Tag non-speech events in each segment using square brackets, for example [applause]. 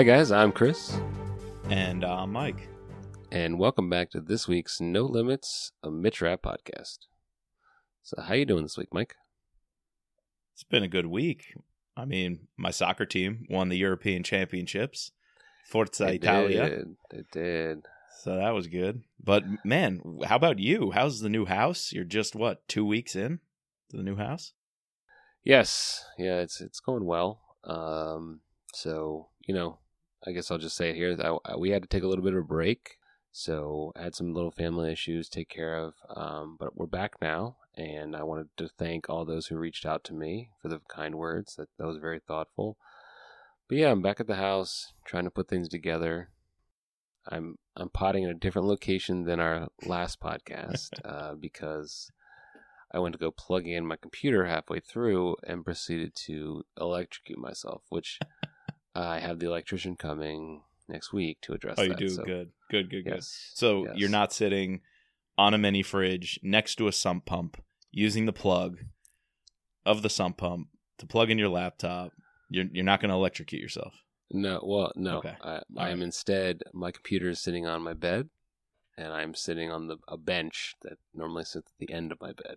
Hi guys, I'm Chris, And uh, Mike. and welcome back to this week's No Limits a Mitch Rapp podcast. So, how you doing this week, Mike? It's been a good week. I mean, my soccer team won the European Championships. Forza They Italia. did. They did. So that was good. But man, how about you? How's the new house? You're just what, two weeks in to the new house? Yes, yeah, it's it's going well. Um, so you know, I guess I'll just say it here that we had to take a little bit of a break. So I had some little family issues to take care of, um, but we're back now, and I wanted to thank all those who reached out to me for the kind words. That that was very thoughtful. But yeah, I'm back at the house trying to put things together. I'm I'm potting in a different location than our last podcast [laughs] uh, because I went to go plug in my computer halfway through and proceeded to electrocute myself, which I have the electrician coming next week to address Oh, you that. do so, good, good, good, good. So yes. you're not sitting on a mini fridge next to a sump pump using the plug of the sump pump to plug in your laptop. You're you're not going to electrocute yourself. No, well, no. Okay. I, I am right. instead, my computer is sitting on my bed, and I'm sitting on the a bench that normally sits at the end of my bed.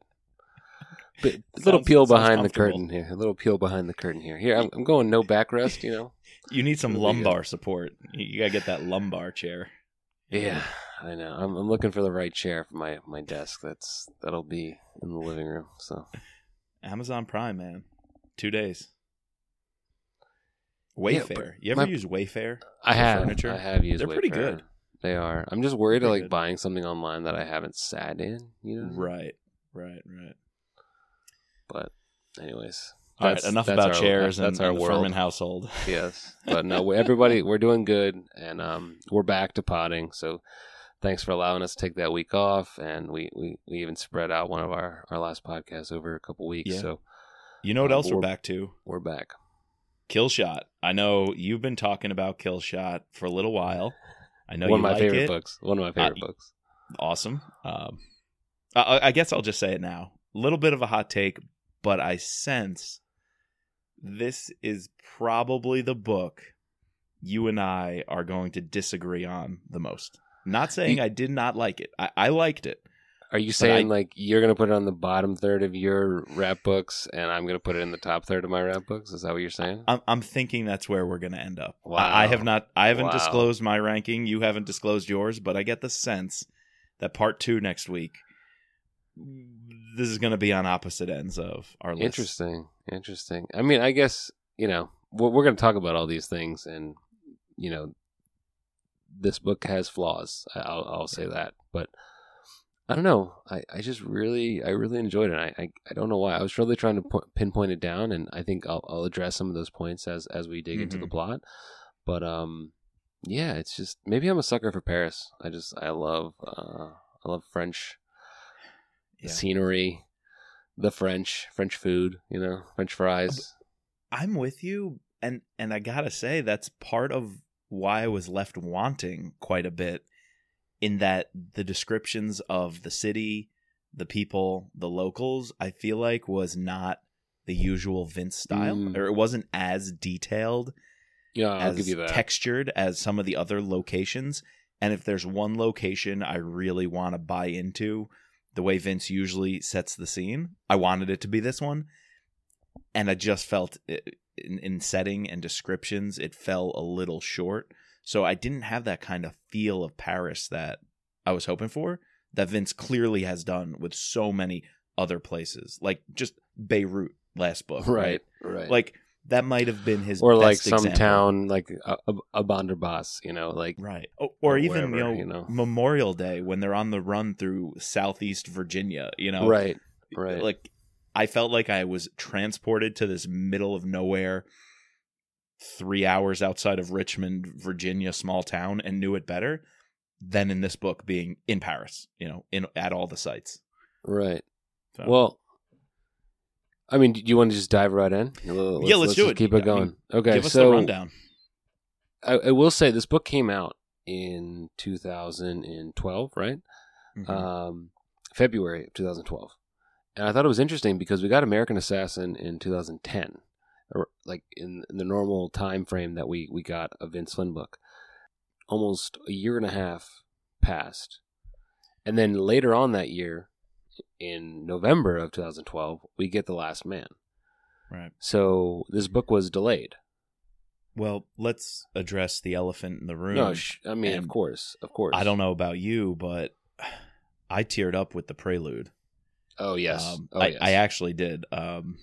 But [laughs] a little Sounds- peel behind the curtain here. A little peel behind the curtain here. Here, I'm, I'm going no backrest, you know? [laughs] You need some lumbar support. You you got to get that lumbar chair. Yeah, I know. I'm, I'm looking for the right chair for my, my desk. That's That'll be in the living room, so. Amazon Prime, man. Two days. Wayfair. but you ever my- use Wayfair? I have. furniture? I have used They're pretty good. They are. I'm just worried of like good. buying something online that I haven't sat in, you know? Right, right, right. But, anyways. All right, enough that's about our- chairs that's and, our and world. Furman household. [laughs] yes [laughs] but no everybody we're doing good and um we're back to potting so thanks for allowing us to take that week off and we we, we even spread out one of our our last podcasts over a couple weeks Yeah. so You know what Uh, else we're we're- back to? we're back Kill Shot. I know you've been talking about Kill Shot for a little while. I know one of my like favorite it. books one of my favorite Uh, books Awesome. Um, I, I guess I'll just say it now. Little bit of a hot take, but I sense this is probably the book you and I are going to disagree on the most. Not saying I did not like it. I, I liked it. are you saying I- like you're gonna put it on the bottom third of your Rapp books and i'm gonna put it in the top third of my Rapp books is that what you're saying I'm, I'm thinking that's where we're going to end up. Wow. I, I have not. I haven't Wow. disclosed my ranking. You haven't disclosed yours, but I get the sense that part two next week. This is going to be on opposite ends of our list. Interesting. Interesting. I mean, I guess, you know, we're, we're going to talk about all these things and, you know, this book has flaws. I'll, I'll say that. But I don't know. I, I just really, I really enjoyed it. I, I, I don't know why. I was really trying to po- pinpoint it down and I think I'll, I'll address some of those points as, as we dig into the Mhm. plot. But, um, yeah, it's just, maybe I'm a sucker for Paris. I just, I love, uh, I love French Yeah. scenery, the French, French food, you know, French fries. I'm with you, and and I gotta say that's part of why I was left wanting quite a bit. In that the descriptions of the city, the people, the locals, I feel like was not the usual Vince style, Mm. or it wasn't as detailed Yeah, I'll as give you that. textured as some of the other locations. And if there's one location I really want to buy into, the way Vince usually sets the scene, I wanted it to be this one. And I just felt it, in, in setting and descriptions, it fell a little short. So I didn't have that kind of feel of Paris that I was hoping for, that Vince clearly has done with so many other places, like just Beirut last book, right, right. Like that might have been his or like some example. town like a, a, a Bandar Abbas, you know, like right? Or or even you, know, you know. Memorial Day when they're on the run through Southeast Virginia. You know, right, right. Like I felt like I was transported to this middle of nowhere, three hours outside of Richmond, Virginia, small town, and knew it better than in this book being in Paris. You know, in at all the sites. right. So, Well, I mean, do you want to just dive right in? Let's, Yeah, let's do just it. Keep it I going. mean, okay, give us so the rundown. I, I will say this book came out in 2012, right? Mhm. um, February of 2012. And I thought it was interesting because we got American Assassin in 2010. or, like in, in the normal time frame that we we got a Vince Flynn book. Almost a year and a half passed, and then later on that year, in November of 2012, we get The Last Man. Right. So this book was delayed. Well, let's address the elephant in the room. No, sh- I mean, of course, of course. I don't know about you, but I teared up with the prelude. Oh yes. Um, oh I, yes. I actually did. Um,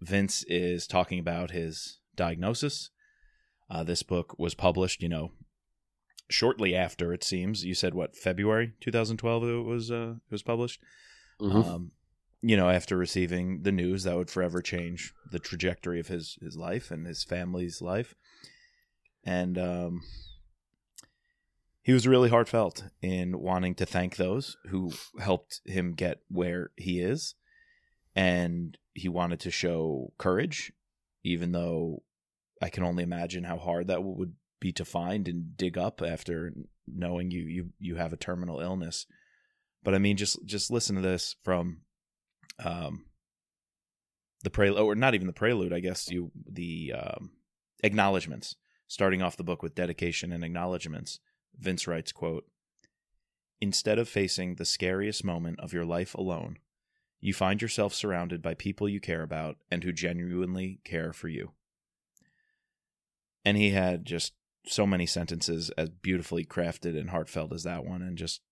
Vince is talking about his diagnosis. Uh, this book was published, you know, shortly after it seems. You said what February 2012 it was uh, it was published. Mhm. Um, you know, after receiving the news that would forever change the trajectory of his his life and his family's life, and um, he was really heartfelt in wanting to thank those who helped him get where he is, and he wanted to show courage, even though I can only imagine how hard that would be to find and dig up after knowing you you you have a terminal illness. But I mean, just just listen to this from um, the prelude, or not even the prelude, I guess you the um, acknowledgments. Starting off the book with dedication and acknowledgments, Vince writes, "quote Instead of facing the scariest moment of your life alone, you find yourself surrounded by people you care about and who genuinely care for you." And he had just so many sentences as beautifully crafted and heartfelt as that one, and just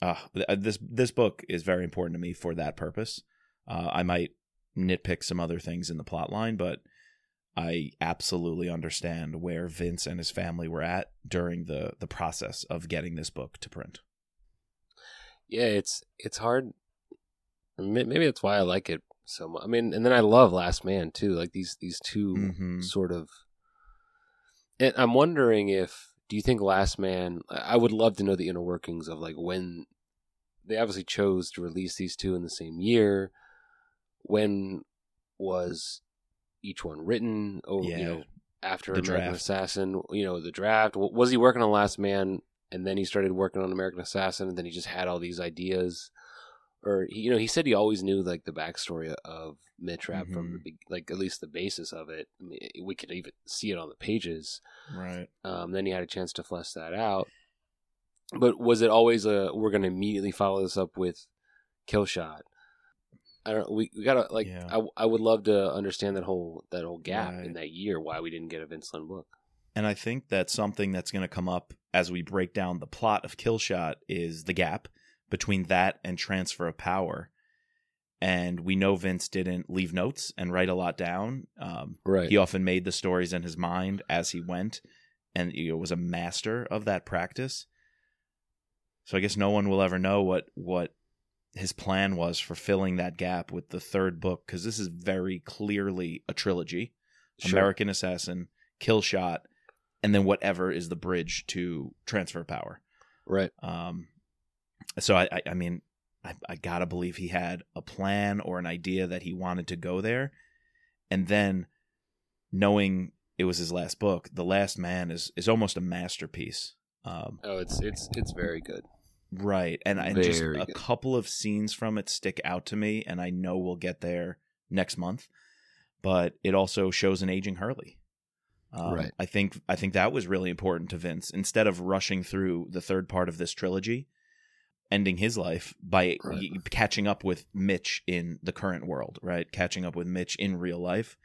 uh, this this book is very important to me for that purpose. Uh, I might nitpick some other things in the plot line, but I absolutely understand where Vince and his family were at during the the process of getting this book to print. yeah, it's it's hard. Maybe that's why I like it so much. I mean, and then I love Last Man too. Like these these 2 Mhm. sort of. And I'm wondering if do you think Last Man? I would love to know the inner workings of like when they obviously chose to release these two in the same year. When was each one written? Oh, or Yeah. you know, after The American draft. Assassin, you know, the draft. Was he working on Last Man, and then he started working on American Assassin, and then he just had all these ideas? Or he, you know, he said he always knew like the backstory of Mitch Rapp from the Mhm. be- like at least the basis of it. I mean, we could even see it on the pages. Right. Um, then he had a chance to flesh that out. But was it always a we're going to immediately follow this up with Kill Shot? I don't. We, we gotta like. Yeah. I, I would love to understand that whole that whole gap in that year why we didn't get a Vince Flynn book. And I think that something that's going to come up as we break down the plot of Killshot is the gap between that and Transfer of Power. And we know Vince didn't leave notes and write a lot down. Um, Right. He often made the stories in his mind as he went, and you know, was a master of that practice. So I guess no one will ever know what what his plan was for filling that gap with the third book because this is very clearly a trilogy: Sure. American Assassin, Kill Shot, and then whatever is the bridge to Transfer of Power. Right. Um, so I, I, mean, I, I gotta believe he had a plan or an idea that he wanted to go there, and then knowing it was his last book, The Last Man is is almost a masterpiece. Um, Oh, it's it's it's very good. right, and and just a good. couple of scenes from it stick out to me, and I know we'll get there next month. But it also shows an aging Hurley. Um, Right. I think I think that was really important to Vince. Instead of rushing through the third part of this trilogy, ending his life by Right. catching up with Mitch in the current world, right? Catching up with Mitch in real life,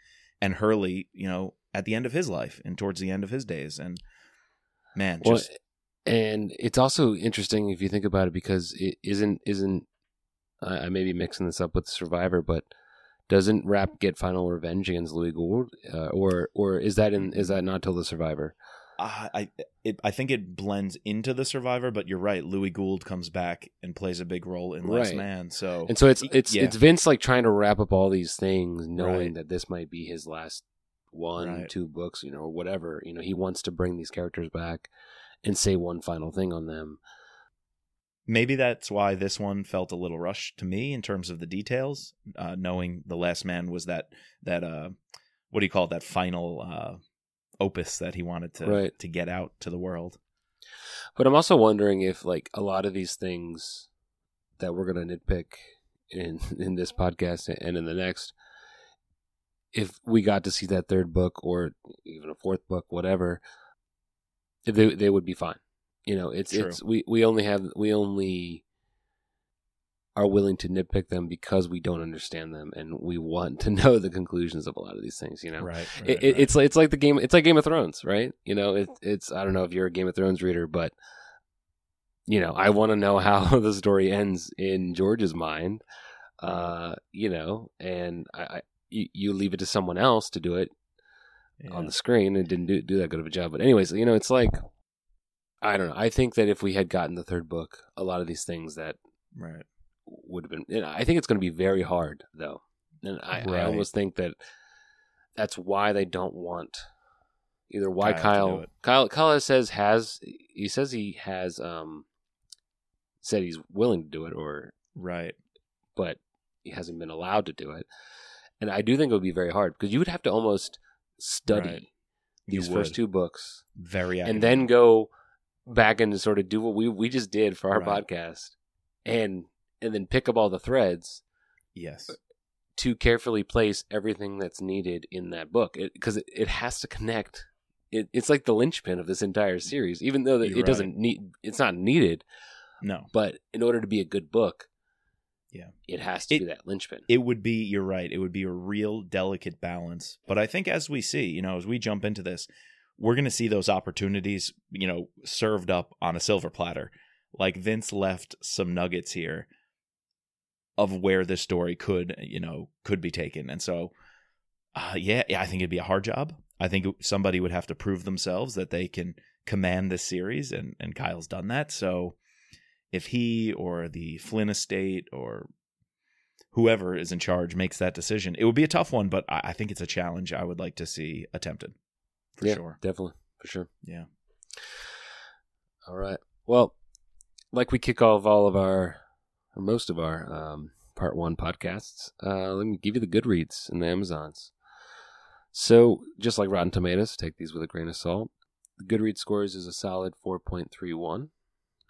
and Hurley, you know, at the end of his life and towards the end of his days. And man, Well, just and it's also interesting if you think about it because it isn't isn't I I may be mixing this up with Survivor, but doesn't Rapp get final revenge against Louie Gould, uh, or or is that in is that not till the Survivor? Uh, I it, I think it blends into the Survivor. But you're right, Louie Gould comes back and plays a big role in Last Right. Man. So And so it's it's Yeah. it's Vince like trying to wrap up all these things, knowing Right. that this might be his last one, Right. two books, you know, or whatever. You know, he wants to bring these characters back and say one final thing on them. maybe that's why this one felt a little rushed to me in terms of the details uh, knowing the last man was that that uh what do you call it that final uh opus that he wanted to Right. to get out to the world But I'm also wondering if like a lot of these things that we're gonna nitpick in [laughs] in this podcast and in the next, if we got to see that third book or even a fourth book, whatever, they they would be fine. You know, it's True. it's we we only have we only are willing to nitpick them because we don't understand them and we want to [laughs] know the conclusions of a lot of these things. You know, Right. right, it, right. it's like it's like the game. It's like Game of Thrones, right? You know, it, it's I don't know if you're a Game of Thrones reader, but you know, I want to know [laughs] how the story ends in George's mind. Uh, you know, and I, I you, you leave it to someone else to do it Yeah. on the screen and didn't do do that good of a job. But anyways, you know, it's like I don't know. I think that if we had gotten the third book, a lot of these things that right. Would have been. And I think it's going to be very hard, though. And I, I almost think that that's why they don't want either why Kyle Kyle. Kyle Kyle says has he says he has um said he's willing to do it or Right. but he hasn't been allowed to do it. And I do think it would be very hard because you would have to almost study Right. You these first would. two books Very and then go back and sort of do what we we just did for our Right. podcast and and then pick up all the threads Yes. to carefully place everything that's needed in that book because it, it, has to connect it, it's like the linchpin of this entire series even though You're it doesn't need it's not needed No. but in order to be a good book Yeah. it has to It- be that linchpin It would be, you're right, it would be a real delicate balance. But I think as we see, you know, as we jump into this, we're going to see those opportunities, you know, served up on a silver platter. Like Vince left some nuggets here of where this story could, you know, could be taken. And so, uh, yeah, yeah, I think it'd be a hard job. I think somebody would have to prove themselves that they can command this series, and, and Kyle's done that. So if he or the Flynn estate or whoever is in charge makes that decision. It would be a tough one, but I, I think it's a challenge I would like to see attempted for yeah sure. definitely for sure Yeah. all right well like we kick off all of our or most of our um, part one podcasts uh, let me give you the goodreads and the amazons so just like rotten tomatoes take these with a grain of salt the goodreads scores is a solid 4.31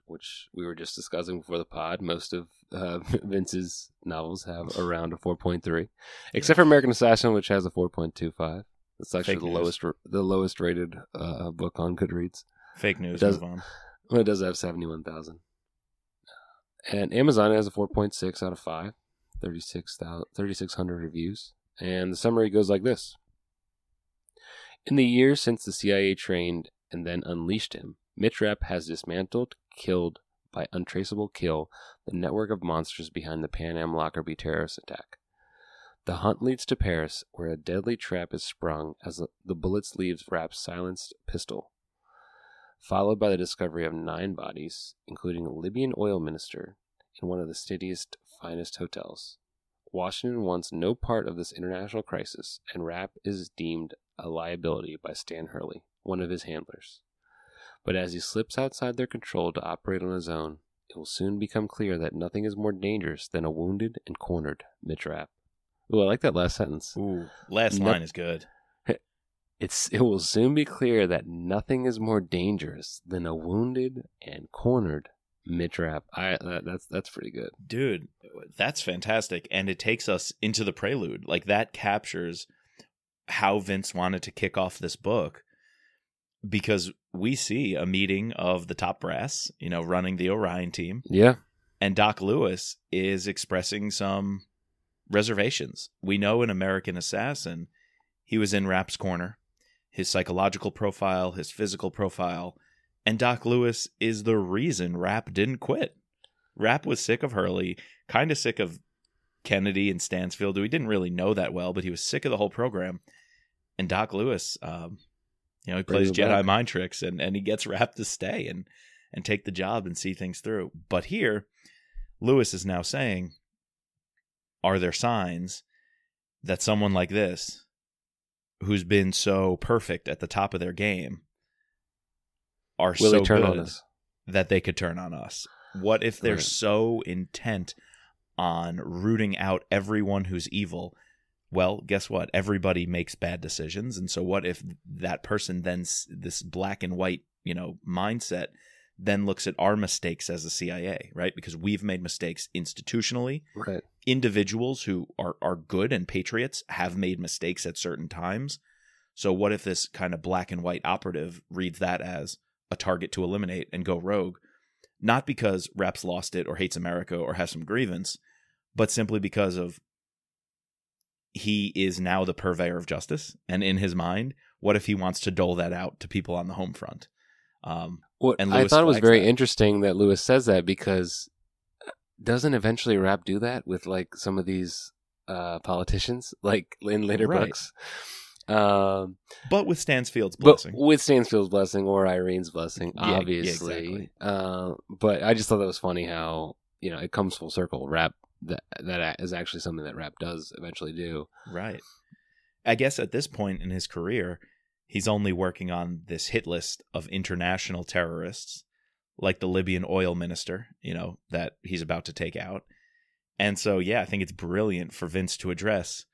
which we were just discussing before the pod most of uh, [laughs] vince's novels have around a 4.3 except for american assassin which has a 4.25 it's actually Fake the news. lowest the lowest rated uh, book on goodreads Fake news. Does- move on. [laughs] well, it does have 71,000. And Amazon has a 4.6 out of 5, 3,600 reviews. And the summary goes like this In the years since the CIA trained and then unleashed him, Mitch has dismantled, killed by untraceable kill the network of monsters behind the Pan Am Lockerbie terrorist attack. The hunt leads to Paris, where a deadly trap is sprung as the- bullets leaves Rapp's silenced pistol followed by the discovery of nine bodies, including a Libyan oil minister, in one of the city's finest hotels. Washington wants no part of this international crisis, and Rapp is deemed a liability by Stan Hurley, one of his handlers. But as he slips outside their control to operate on his own, it will soon become clear that nothing is more dangerous than a wounded and cornered Mitch Rapp. Ooh, I like that last sentence. Ooh, last No- line is good. It's [laughs] it will soon be clear that nothing is more dangerous than a wounded and cornered Mitch Rapp. I that, that's that's pretty good. Dude, that's fantastic. And it takes us into the prelude. Like that captures how Vince wanted to kick off this book because we see a meeting of the top brass, you know, running the Orion team. Yeah, and Doc Lewis is expressing some reservations. We know in American Assassin, he was in Rapp's corner, his psychological profile, his physical profile, and Doc Lewis is the reason Rapp didn't quit. Rapp was sick of Hurley, kind of sick of Kennedy and Stansfield, who he didn't really know that well, but he was sick of the whole program. And Doc Lewis, um, you know, he plays Jedi back. mind tricks, and and he gets [laughs] Rapp to stay and and take the job and see things through. But here, Lewis is now saying, are there signs that someone like this, who's been so perfect at the top of their game, are will so good on us? that they could turn on us? What if they're Right. so intent on rooting out everyone who's evil? Well, guess what? Everybody makes bad decisions, and so what if that person then this black and white, you know, mindset then looks at our mistakes as the CIA, right? Because we've made mistakes institutionally. Right. Individuals who are, are good and patriots have made mistakes at certain times. So, what if this kind of black and white operative reads that as a target to eliminate and go rogue? Not because Raps lost it or hates America or has some grievance, but simply because of he is now the purveyor of justice. And in his mind, what if he wants to dole that out to people on the home front? Um, What And I thought it was very that. interesting that Lewis says that because uh, doesn't eventually Rapp do that with like some of these uh, politicians, [laughs] like in later Right. books. Um, but with Stansfield's but blessing. with Stansfield's blessing or Irene's blessing, Yeah, yeah, obviously. exactly. uh, but I just thought that was funny how you know it comes full circle. Rapp that that is actually something that Rapp does eventually do. Right. I guess at this point in his career, he's only working on this hit list of international terrorists, like the Libyan oil minister, you know, that he's about to take out. And so, yeah, I think it's brilliant for Vince to address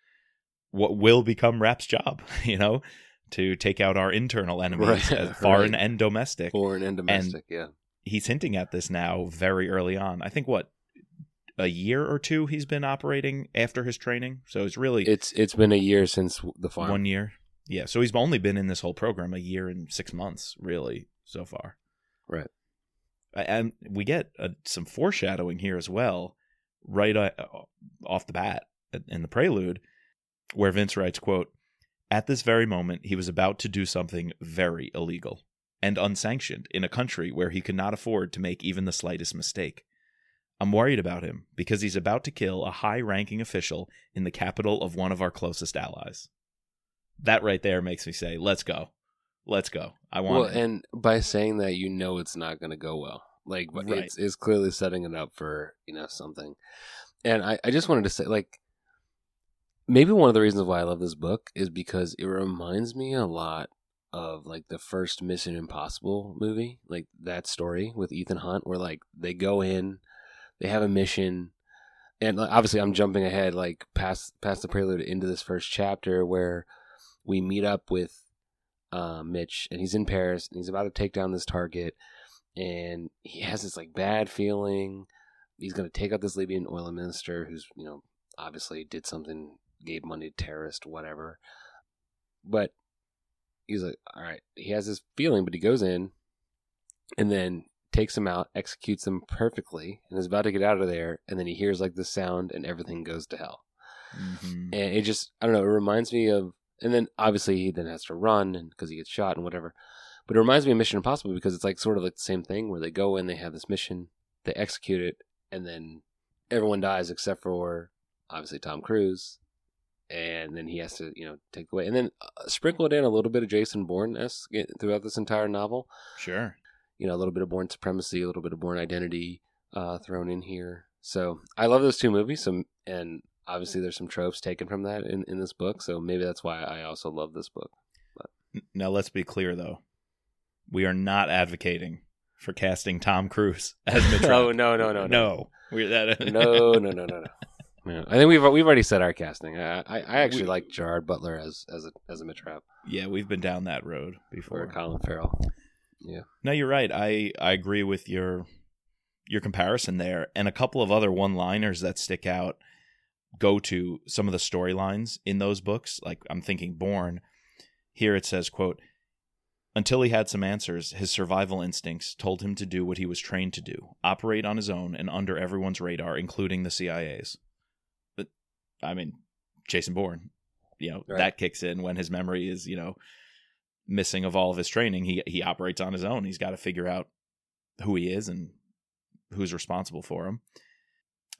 what will become Rapp's job, [laughs] you know, to take out our internal enemies, Right, uh, as [laughs] foreign right. and domestic. Foreign and domestic, yeah. He's hinting at this now very early on. I think what a year or two he's been operating after his training. So it's really It's it's been a year since the farm. one year. Yeah, so he's only been in this whole program a year and six months, really, so far. Right. And we get uh, some foreshadowing here as well, right uh, off the bat in the prelude, where Vince writes, "quote At this very moment, he was about to do something very illegal and unsanctioned in a country where he could not afford to make even the slightest mistake." I'm worried about him because he's about to kill a high ranking official in the capital of one of our closest allies. That right there makes me say, let's go. Let's go. I want Well, it. and by saying that, you know it's not going to go well. Like, Right. it's, it's clearly setting it up for you know something. And I, I just wanted to say, like, maybe one of the reasons why I love this book is because it reminds me a lot of like the first Mission Impossible movie, like that story with Ethan Hunt, where like they go in, they have a mission, and obviously I'm jumping ahead, like past past the prelude into this first chapter where we meet up with uh, Mitch, and he's in Paris, and he's about to take down this target, and he has this like bad feeling. He's going to take out this Libyan oil minister, who's you know obviously did something, gave money to terrorists, whatever. But he's like, all right, he has this feeling, but he goes in, and then takes him out, executes him perfectly, and is about to get out of there, and then he hears like the sound, and everything goes to hell Mhm. and it just I don't know. It reminds me of, and then obviously he then has to run because he gets shot and whatever. But it reminds me of Mission Impossible because it's like sort of like the same thing where they go in, they have this mission, they execute it, and then everyone dies except for obviously Tom Cruise, and then he has to you know take away and then uh, sprinkle it in a little bit of Jason Bourne esque throughout this entire novel. Sure. You know, a little bit of Bourne Supremacy, a little bit of Bourne Identity uh, thrown in here. So I love those two movies. So and obviously there's some tropes taken from that in, in this book. So maybe that's why I also love this book. N- Now let's be clear though. We are not advocating for casting Tom Cruise [laughs] as [laughs] Mitch. oh no no no no no. That [laughs] no no no no no. Yeah, I think we've we've already said our casting. I I, I actually We- like Gerard Butler as as a as a Mitch Rapp yeah, we've been down that road or before. Colin Farrell. Yeah. No, you're right. I I agree with your your comparison there, and a couple of other one-liners that stick out go to some of the storylines in those books. Like I'm thinking Bourne. Here it says, "quote Until he had some answers, his survival instincts told him to do what he was trained to do: operate on his own and under everyone's radar, including the CIA's." But I mean, Jason Bourne, you know, Right. that kicks in when his memory is, you know, missing of all of his training. He he operates on his own. He's got to figure out who he is and who's responsible for him.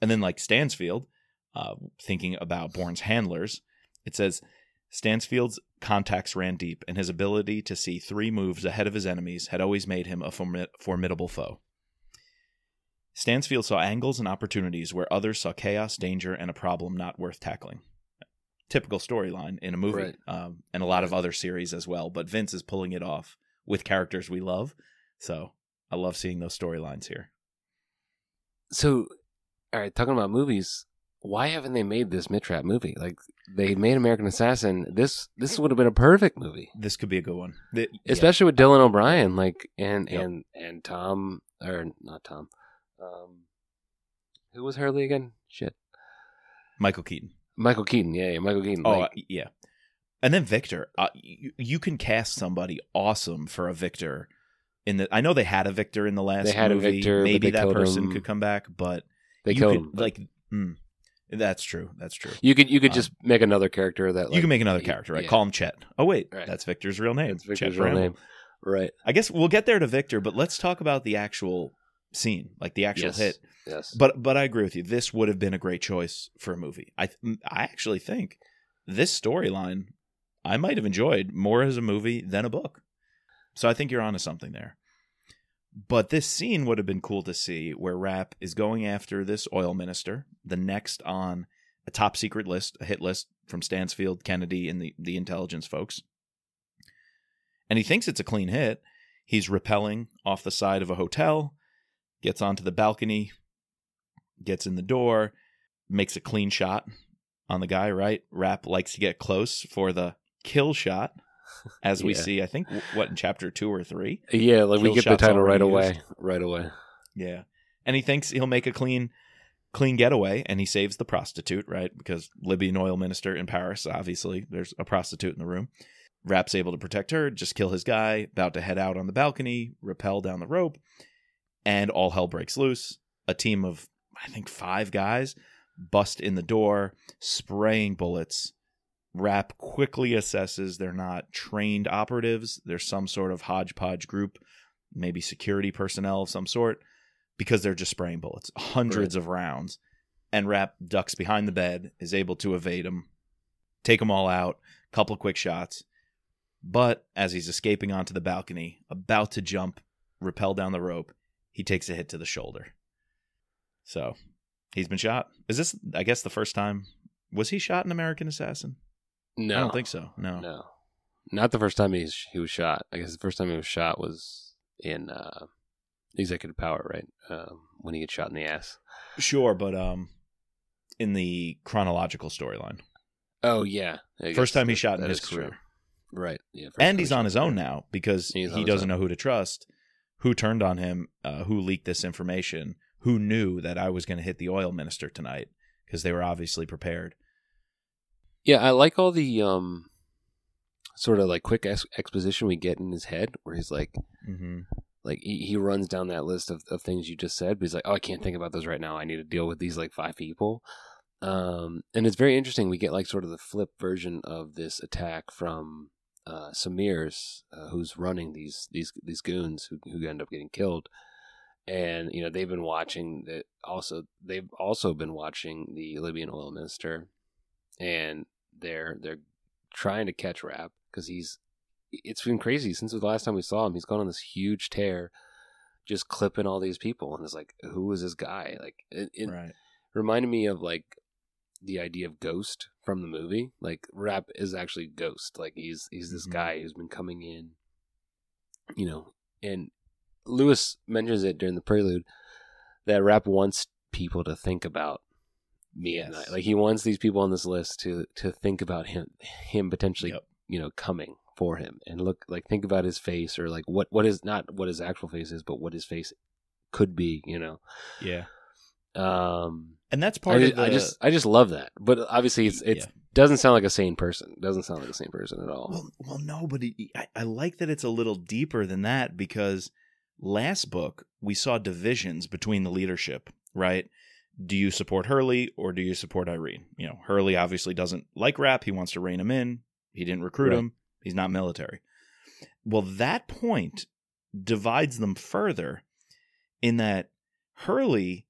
And then like Stansfield, uh, thinking about Bourne's handlers, it says Stansfield's contacts ran deep, and his ability to see three moves ahead of his enemies had always made him a formi- formidable foe. Stansfield saw angles and opportunities where others saw chaos, danger, and a problem not worth tackling. Typical storyline in a movie, Right. um, and a lot of other series as well. But Vince is pulling it off with characters we love, so I love seeing those storylines here. So, all right, talking about movies, why haven't they made this Mitch Rapp movie? Like they made American Assassin. This this would have been a perfect movie, This could be a good one. The- yeah. especially with Dylan O'Brien. Like and Yep. and and Tom or not Tom. Um, who was Hurley again? Shit, Michael Keaton. Michael Keaton. Yeah, yeah Michael Keaton. Oh, like, uh, yeah. And then Victor. Uh, you, you can cast somebody awesome for a Victor. In the, I know they had a Victor in the last. They had a movie. Victor, but Maybe that person him. could come back, but they you killed could, him. Like, mm, that's true. That's true. you could you could um, just make another character that like, you can make another character, right? yeah. Call him Chet. Oh wait, Right. that's Victor's real name. That's Victor's Chet real Bramble. name. Right. I guess we'll get there to Victor, but let's talk about the actual scene, like the actual Yes. hit. Yes. But but I agree with you. This would have been a great choice for a movie. I I actually think this storyline I might have enjoyed more as a movie than a book. So I think you're onto something there. But this scene would have been cool to see where Rapp is going after this oil minister, the next on a top secret list, a hit list from Stansfield, Kennedy, and the, the intelligence folks. And he thinks it's a clean hit. He's rappelling off the side of a hotel, gets onto the balcony, gets in the door, makes a clean shot on the guy, right? Rapp likes to get close for the kill shot, [laughs] as we Yeah. see, I think, what, in chapter two or three? Yeah, like we get the title right already away. Right away. Yeah. And he thinks he'll make a clean clean getaway and he saves the prostitute, right? Because Libyan oil minister in Paris, obviously, there's a prostitute in the room. Rapp's able to protect her, just kill his guy, about to head out on the balcony, rappel down the rope, and all hell breaks loose. A team of, I think, five guys bust in the door, spraying bullets. Rapp quickly assesses they're not trained operatives. They're some sort of hodgepodge group, maybe security personnel of some sort, because they're just spraying bullets, hundreds of rounds. And Rapp ducks behind the bed, is able to evade them, take them all out, couple quick shots. But as he's escaping onto the balcony, about to jump, rappel down the rope, he takes a hit to the shoulder. So he's been shot. Is this, I guess, the first time? Was he shot in American Assassin? No, I don't think so. No. No, not the first time he's he was shot. I guess the first time he was shot was in uh, Executive Power, right? Um, when he gets shot in the ass. Sure, but um, in the chronological storyline, Oh yeah, first time he shot in his is true. career, Right. Yeah. and he's on his own now because he doesn't know who to trust, who turned on him, uh, who leaked this information, who knew that I was going to hit the oil minister tonight because they were obviously prepared. Yeah, I like all the um, sort of like quick ex- exposition we get in his head, where he's like, Mm-hmm. like he, he runs down that list of, of things you just said but he's like oh i can't think about those right now. I need to deal with these like five people. Um and it's very interesting. We get like sort of the flip version of this attack from uh samir's uh, who's running these these these goons who, who end up getting killed. And you know they've been watching that also they've also been watching the libyan oil minister and they're they're trying to catch Rapp because he's it's been crazy since the last time we saw him. He's gone on this huge tear, just clipping all these people, and it's like, who is this guy? Like, it, it Right. reminded me of like the idea of Ghost from the movie. Like, Rapp is actually Ghost. Like, he's he's this Mhm. guy who's been coming in, you know. And Lewis mentions it during the prelude that Rap wants people to think about me at Yes. night. Like, he wants these people on this list to to think about him him potentially Yep. you know coming for him and look like think about his face or like what what is not what his actual face is but what his face could be you know Yeah. um And that's I, part ju- of the. I just i just love that but obviously it's it Yeah. doesn't sound like a sane person doesn't sound like a sane person at all Well, well, no, but it, I, I like that it's a little deeper than that because last book we saw divisions between the leadership, right? Do you support Hurley or do you support Irene? You know, Hurley obviously doesn't like Rapp. He wants to rein him in. He didn't recruit Right. him. He's not military. Well, that point divides them further in that Hurley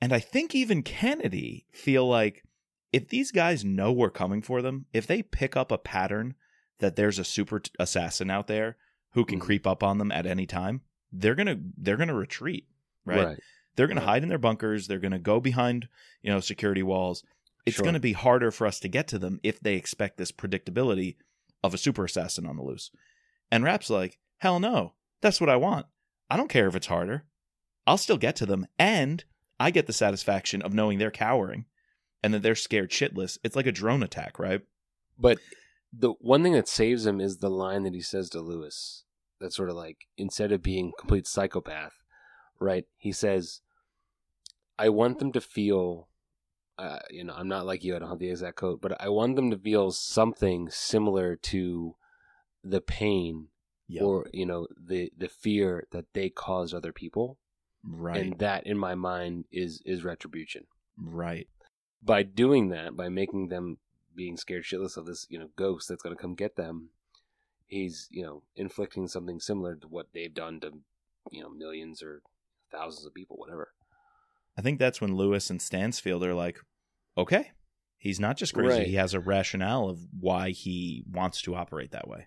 and I think even Kennedy feel like if these guys know we're coming for them, if they pick up a pattern that there's a super t- assassin out there who can Mhm. creep up on them at any time, they're gonna they're gonna retreat, right? They're gonna hide in their bunkers. They're gonna go behind you know security walls. It's Sure. gonna be harder for us to get to them if they expect this predictability of a super assassin on the loose. And Rapp's like, hell no, that's what I want. I don't care if it's harder. I'll still get to them, and I get the satisfaction of knowing they're cowering and that they're scared shitless. It's like a drone attack, right? But the one thing that saves him is the line that he says to Lewis. That's sort of like instead of being complete psychopath, right? He says, "I want them to feel." Uh, you know, I'm not like you. I don't have the exact quote, but I want them to feel something similar to the pain Yep. or you know the the fear that they caused other people, right. and that in my mind is is retribution. right. by doing that, by making them being scared shitless of this, you know, ghost that's going to come get them, he's, you know, inflicting something similar to what they've done to, you know, millions or thousands of people, whatever. I think that's when Lewis and Stansfield are like, okay, he's not just crazy. Right. He has a rationale of why he wants to operate that way.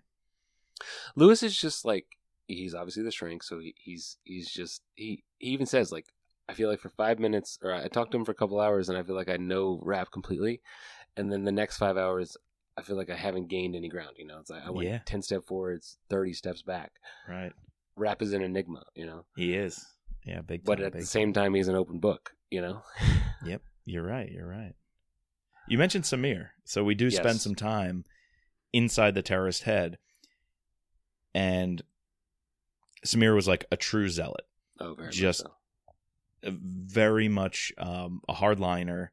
Lewis is just like he's obviously the shrink, so he, he's he's just he he even says like I feel like for five minutes or I talked to him for a couple hours and I feel like I know Rapp completely, and then the next five hours I feel like I haven't gained any ground. You know, it's like I went Yeah. ten step forwards, thirty steps back. Right. Rapp is an enigma, you know. He is. Yeah, big Time, but time, at the same time he's an open book you know [laughs] Yep, you're right. You're right. You mentioned Samir, so we do spend some time inside the terrorist head, and Samir was like a true zealot, oh very Just- much so. very much um, a hardliner,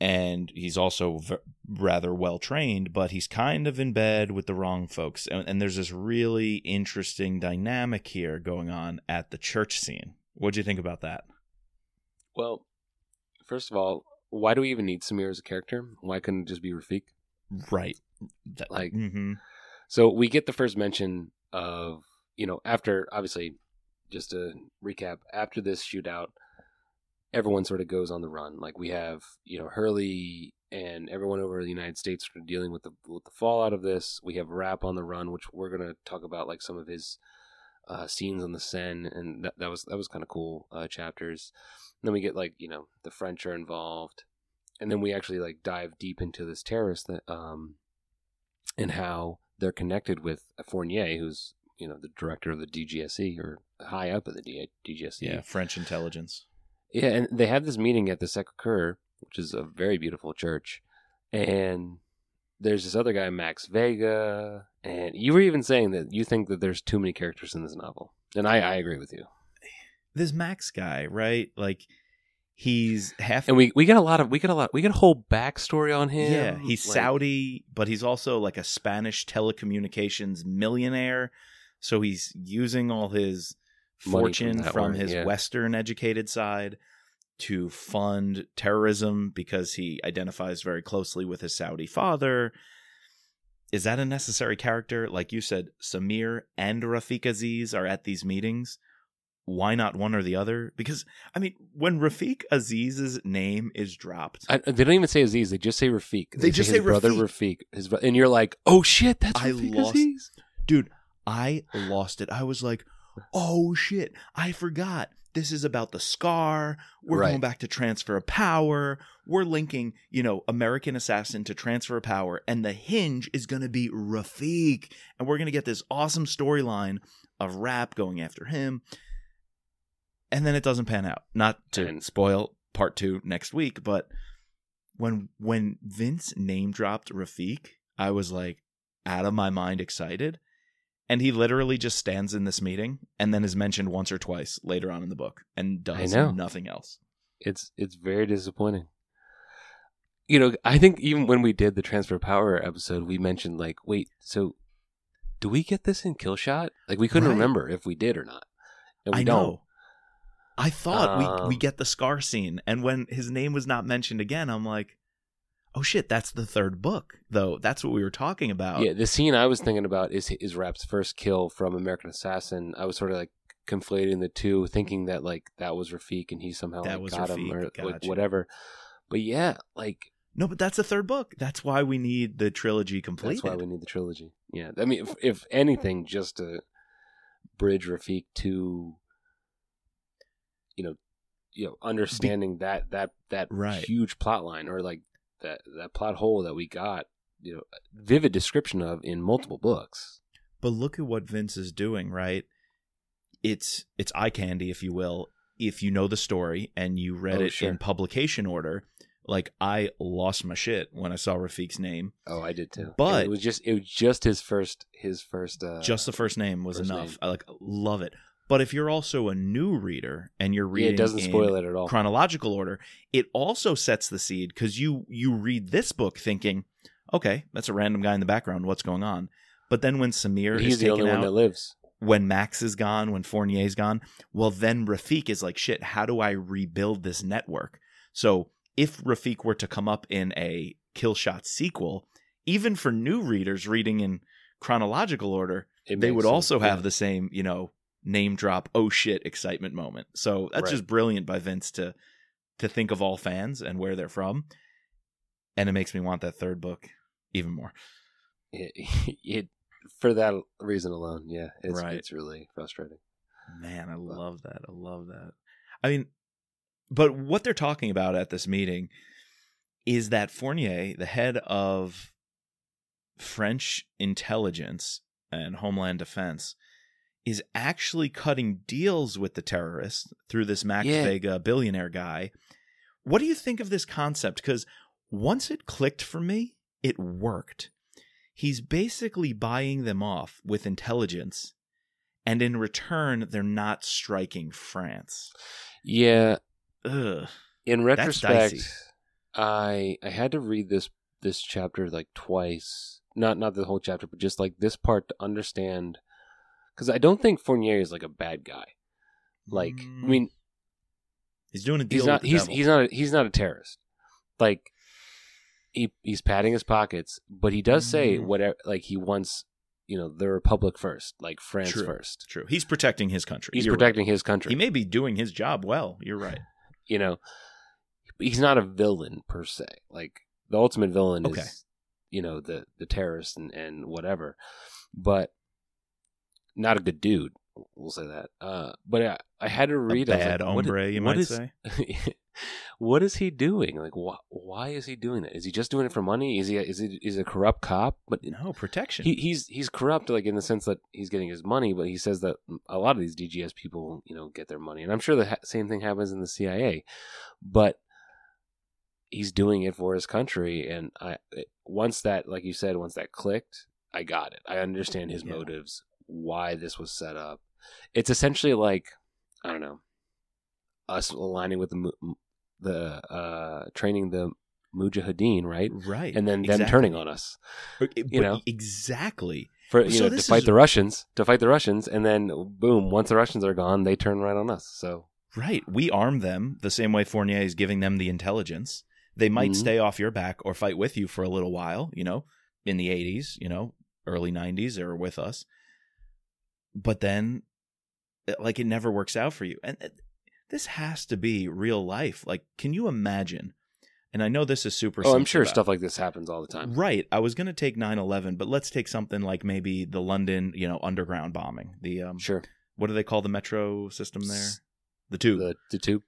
and he's also v- rather well trained, but he's kind of in bed with the wrong folks, and, and there's this really interesting dynamic here going on at the church scene. What'd you think about that? well first of all why do we even need samir as a character why couldn't it just be rafik Right. That- Like- mhm. so we get the first mention of you know after obviously just to recap after this shootout everyone sort of goes on the run like we have you know hurley and everyone over the united states are dealing with the with the fallout of this we have Rapp on the run which we're going to talk about like some of his uh, scenes on the Seine, and that, that was that was kind of cool uh, chapters. And then we get like you know the French are involved, and then we actually like dive deep into this terrorist that um, and how they're connected with Fournier, who's you know the director of the DGSE or high up at the DGSE. Yeah, French intelligence. Yeah, and they have this meeting at the Sacre which is a very beautiful church. And there's this other guy, Max Vega, and you were even saying that you think that there's too many characters in this novel, and I, I agree with you. This Max guy, right? Like he's half And we we get a lot of we get a lot we get a whole backstory on him. Yeah, he's like- Saudi, but he's also like a Spanish telecommunications millionaire. So he's using all his Money from fortune from, his yeah. Western educated side to fund terrorism because he identifies very closely with his Saudi father. Is that a necessary character? Like you said, Samir and Rafiq Aziz are at these meetings. Why not one or the other? Because, I mean, when Rafiq Aziz's name is dropped, I, they don't even say Aziz; they just say Rafiq. They just his say brother Rafiq. Rafiq. His and you're like, oh shit, that's I Rafiq lost- Aziz. dude i lost it i was like oh shit. I forgot. This is about the scar. We're Right. going back to transfer of power. We're linking you know american assassin to transfer of power and the hinge is going to be rafiq and we're going to get this awesome storyline of Rapp going after him. And then it doesn't pan out. Not to And- spoil part two next week but when when vince name dropped rafiq i was like out of my mind excited and he literally just stands in this meeting and then is mentioned once or twice later on in the book and does nothing else. It's it's very disappointing. You know, I think even when we did the transfer of power episode, we mentioned like, wait, so do we get this in Killshot? Like, we couldn't Right. remember if we did or not. And we I don't. know. I thought we we Um, get the scar scene, and when his name was not mentioned again, I'm like, oh shit, that's the third book, though. That's what we were talking about. Yeah, the scene I was thinking about is is Rapp's first kill from American Assassin. I was sort of like conflating the two, thinking that like that was Rafiq and he somehow That like, got him or like, whatever. But yeah, like No, but that's the third book. That's why we need the trilogy completed. that's why we need the trilogy. Yeah, I mean, if, if anything, just to bridge Rafiq to, you know, you know, understanding that that that Right. huge plot line or like that that plot hole that we got, you know, vivid description of in multiple books. But look at what Vince is doing, right? It's it's eye candy, if you will, if you know the story and you read Oh, it sure. in publication order. Like I lost my shit when I saw Rafiq's name. Oh, I did too. But- it was just it was just his first his first. Uh, Just the first name was first enough. name. I like love it. But if you're also a new reader and you're yeah, reading it doesn't in spoil it at all. chronological order, it also sets the seed because you you read this book thinking, okay, that's a random guy in the background. What's going on? But then when Samir He's is the taken only out, one that lives. when Max is gone, when Fournier's gone, well, then Rafiq is like, shit, how do I rebuild this network? So if Rafiq were to come up in a Killshot sequel, even for new readers reading in chronological order, It they would sense, also have yeah. the same, you know, name drop, oh shit, excitement moment. So that's Right. just brilliant by Vince to to think of all fans and where they're from. And it makes me want that third book even more. it, [laughs] it for that reason alone. Yeah, it's Right. it's really frustrating. Man, I love that. I love that. I mean, but what they're talking about at this meeting is that Fournier, the head of French intelligence and homeland defense, is actually cutting deals with the terrorists through this Max Yeah. Vega billionaire guy. What do you think of this concept? Because once it clicked for me, it worked. He's basically buying them off with intelligence, and in return, they're not striking France. Yeah, Ugh. in retrospect. I I had to read this this chapter like twice. Not not the whole chapter, but just like this part to understand. Because I don't think Fournier is like a bad guy. Like I Mm, mean, he's doing a deal he's not he's devil. he's not a, he's not a terrorist. Like he he's padding his pockets, but he does say Mm. whatever. Like he wants you know the Republic first, like France True. first. True. He's protecting his country. He's You're right. protecting his country. He may be doing his job well. You're right. [laughs] you know, he's not a villain per se. Like the ultimate villain Okay. is, you know, the the terrorist and and whatever, but not a good dude. We'll say that. Uh, but I, I had to read. I was bad like, what is- you what might is- say. [laughs] what is he doing? Like, wh- why is he doing that? Is he just doing it for money? Is he is he is a corrupt cop? But No protection. he, he's he's corrupt, like in the sense that he's getting his money, but he says that a lot of these DGS people, you know, get their money, and I'm sure the ha- same thing happens in the CIA, but he's doing it for his country, and I it- once that, like you said, once that clicked, I got it. I understand his Yeah. motives, why this was set up. It's essentially like I don't know, us aligning with the the uh training the mujahideen, right? right. And then them turning on us But- you but know. exactly. for you So know to fight is- the Russians, to fight the Russians, and then boom, once the Russians are gone, they turn right on us. So Right. We arm them the same way Fournier is giving them the intelligence. They might Mhm. stay off your back or fight with you for a little while, you know, in the 80s, you know, early 90s, they were with us. But then, uh, like, it never works out for you. And uh, this has to be real life. Like, can you imagine? And I know this is super oh, I'm sure about- stuff like this happens all the time. Right. I was going to take 9/11, but let's take something like maybe the London, you know, underground bombing. The um Sure, what do they call the metro system there? The tube. the the tube.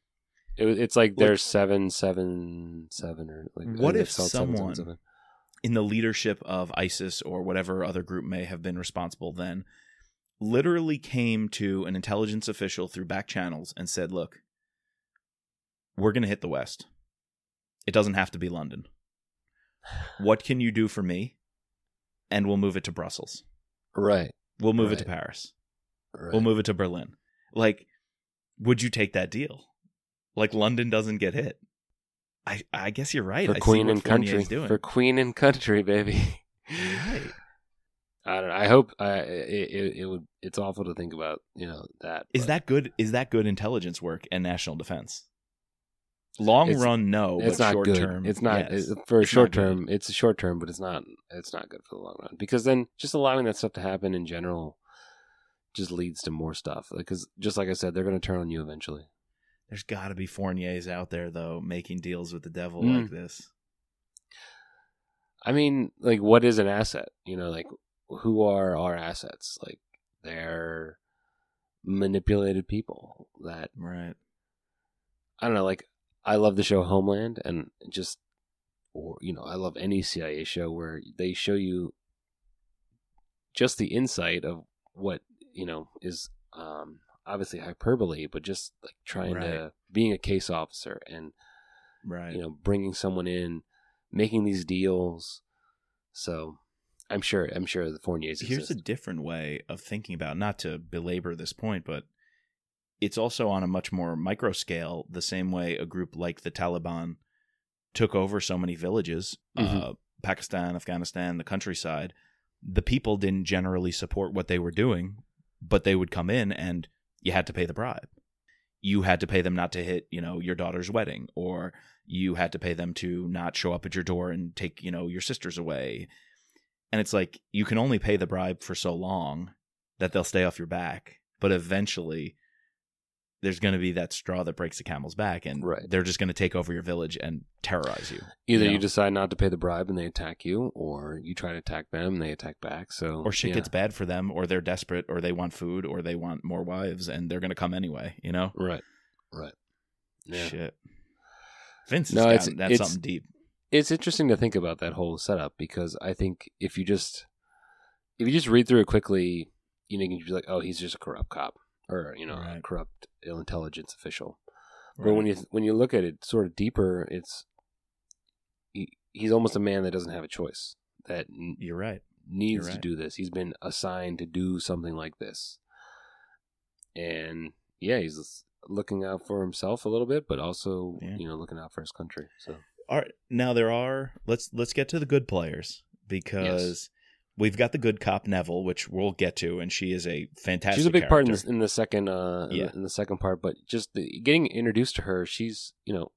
It, it's like Like- there's seven, seven, seven, or like. What if it's called seven, seven, someone- seven. in the leadership of ISIS or whatever other group may have been responsible then literally came to an intelligence official through back channels and said, "Look, we're going to hit the west. It doesn't have to be London. What can you do for me? And we'll move it to Brussels. Right, We'll move it to Paris. right. We'll move it to Berlin." Like would you take that deal? Like London doesn't get hit. I I guess you're right. for I Queen what and country. doing. For Queen and country, baby. right. I don't know. I hope I it, it, it would. It's awful to think about. You know that Is but that good? Is that good intelligence work and national defense? Long It's- run, no. it's but not short good. term, it's not yes. it- for a short not good. term. It's a short term, but it's not. It's not good for the long run because then just allowing that stuff to happen in general just leads to more stuff. Because just like I said, they're going to turn on you eventually. There's got to be Fourniers out there though making deals with the devil Mm. like this. I mean, like, what is an asset? You know, like, who are our assets? Like, they're manipulated people that Right. I don't know. Like, I love the show Homeland, and just, or you know, I love any CIA show where they show you just the insight of what you know is um, obviously hyperbole, but just like trying to being a case officer and Right. you know, bringing someone in, making these deals. So, I'm sure. I'm sure the Fournier's. Here's a different way of thinking about, not to belabor this point, but it's also on a much more micro scale, the same way a group like the Taliban took over so many villages, uh, Mhm. Pakistan, Afghanistan, the countryside. The people didn't generally support what they were doing, but they would come in and you had to pay the bribe. You had to pay them not to hit, you know, your daughter's wedding, or you had to pay them to not show up at your door and take, you know, your sisters away. And it's like you can only pay the bribe for so long that they'll stay off your back, but eventually there's going to be that straw that breaks the camel's back and Right. they're just going to take over your village and terrorize you. Either you you decide not to pay the bribe and they attack you, or you try to attack them and they attack back. So, Or shit yeah. gets bad for them or they're desperate or they want food or they want more wives and they're going to come anyway, you know? right, right. Yeah. Shit. Vince No, no, it's- that's it's- something deep. It's interesting to think about that whole setup because I think if you just if you just read through it quickly, you know, you can be like, oh, he's just a corrupt cop or you know, a corrupt ill intelligence official. But when you when you look at it sort of deeper, it's he, he's almost a man that doesn't have a choice that n- You're right. needs You're to do this. He's been assigned to do something like this, and yeah, he's looking out for himself a little bit, but also Yeah. you know looking out for his country. So All right, now there are let's let's get to the good players because we've got the good cop Neville, which we'll get to, and she is a fantastic. she's a big part in character. the, in the second uh in Yeah. the, in the second part but just the, getting introduced to her she's you know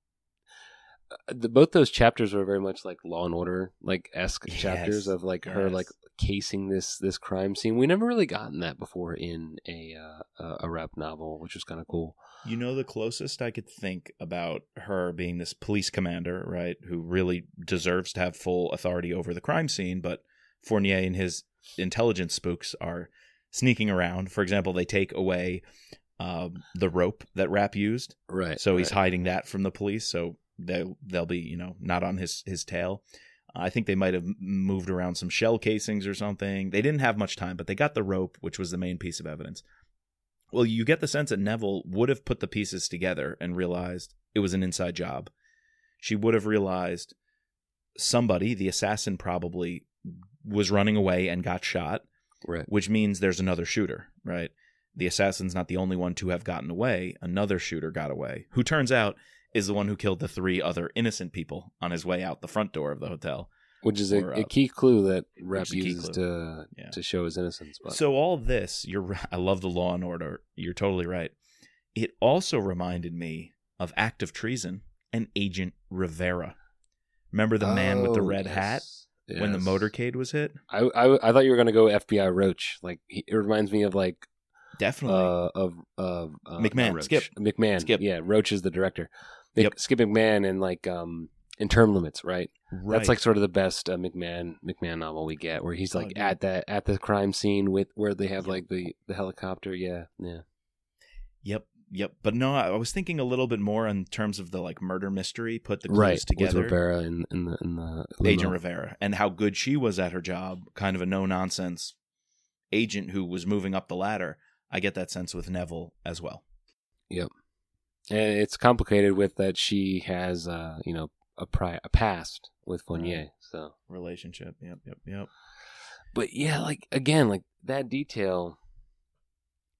uh, the, both those chapters were very much like law and order like esque Yes, chapters of like her yes. like casing this this crime scene we never really gotten that before in a uh, a, a Rapp novel which was kind of cool You know, the closest I could think about her being this police commander, right, who really deserves to have full authority over the crime scene, but Fournier and his intelligence spooks are sneaking around. For example, they take away um, the rope that Rapp used, right so he's right. hiding that from the police, so they'll they'll be you know not on his his tail. I think they might have moved around some shell casings or something. They didn't have much time, but they got the rope, which was the main piece of evidence. Well, you get the sense that Neville would have put the pieces together and realized it was an inside job. She would have realized somebody, the assassin probably was running away and got shot, right which means there's another shooter, right? The assassin's not the only one to have gotten away. Another shooter got away, who turns out is the one who killed the three other innocent people on his way out the front door of the hotel. Which is a, a key clue that Rapp is a key uses to Yeah. to show his innocence but So all this, you're I love the law and order. You're totally right. It also reminded me of Act of Treason and Agent Rivera. Remember the man with the Oh, red hat yes, when the motorcade was hit? I, I I thought you were gonna go FBI Roach. Like he, it reminds me of like Definitely. uh, of of uh, McMahon, Roach. Skip. McMahon. Skip. Yeah, Roach is the director. Yep. Skip McMahon and like um in term limits, right? right. That's like sort of the best uh, McMahon McMahon novel we get, where he's Oh, like dude. at that at the crime scene with where they have Yep. like the the helicopter. Yeah, yeah. Yep, yep. But no, I I was thinking a little bit more in terms of the like murder mystery. Put the clues right together. with Rivera in in the in the Agent limo. Rivera and how good she was at her job, kind of a no nonsense agent who was moving up the ladder. I get that sense with Neville as well. Yep. And it's complicated with that she has uh you know a prior a past with Fournier. So Relationship. Yep, yep, yep. But yeah, like again, like that detail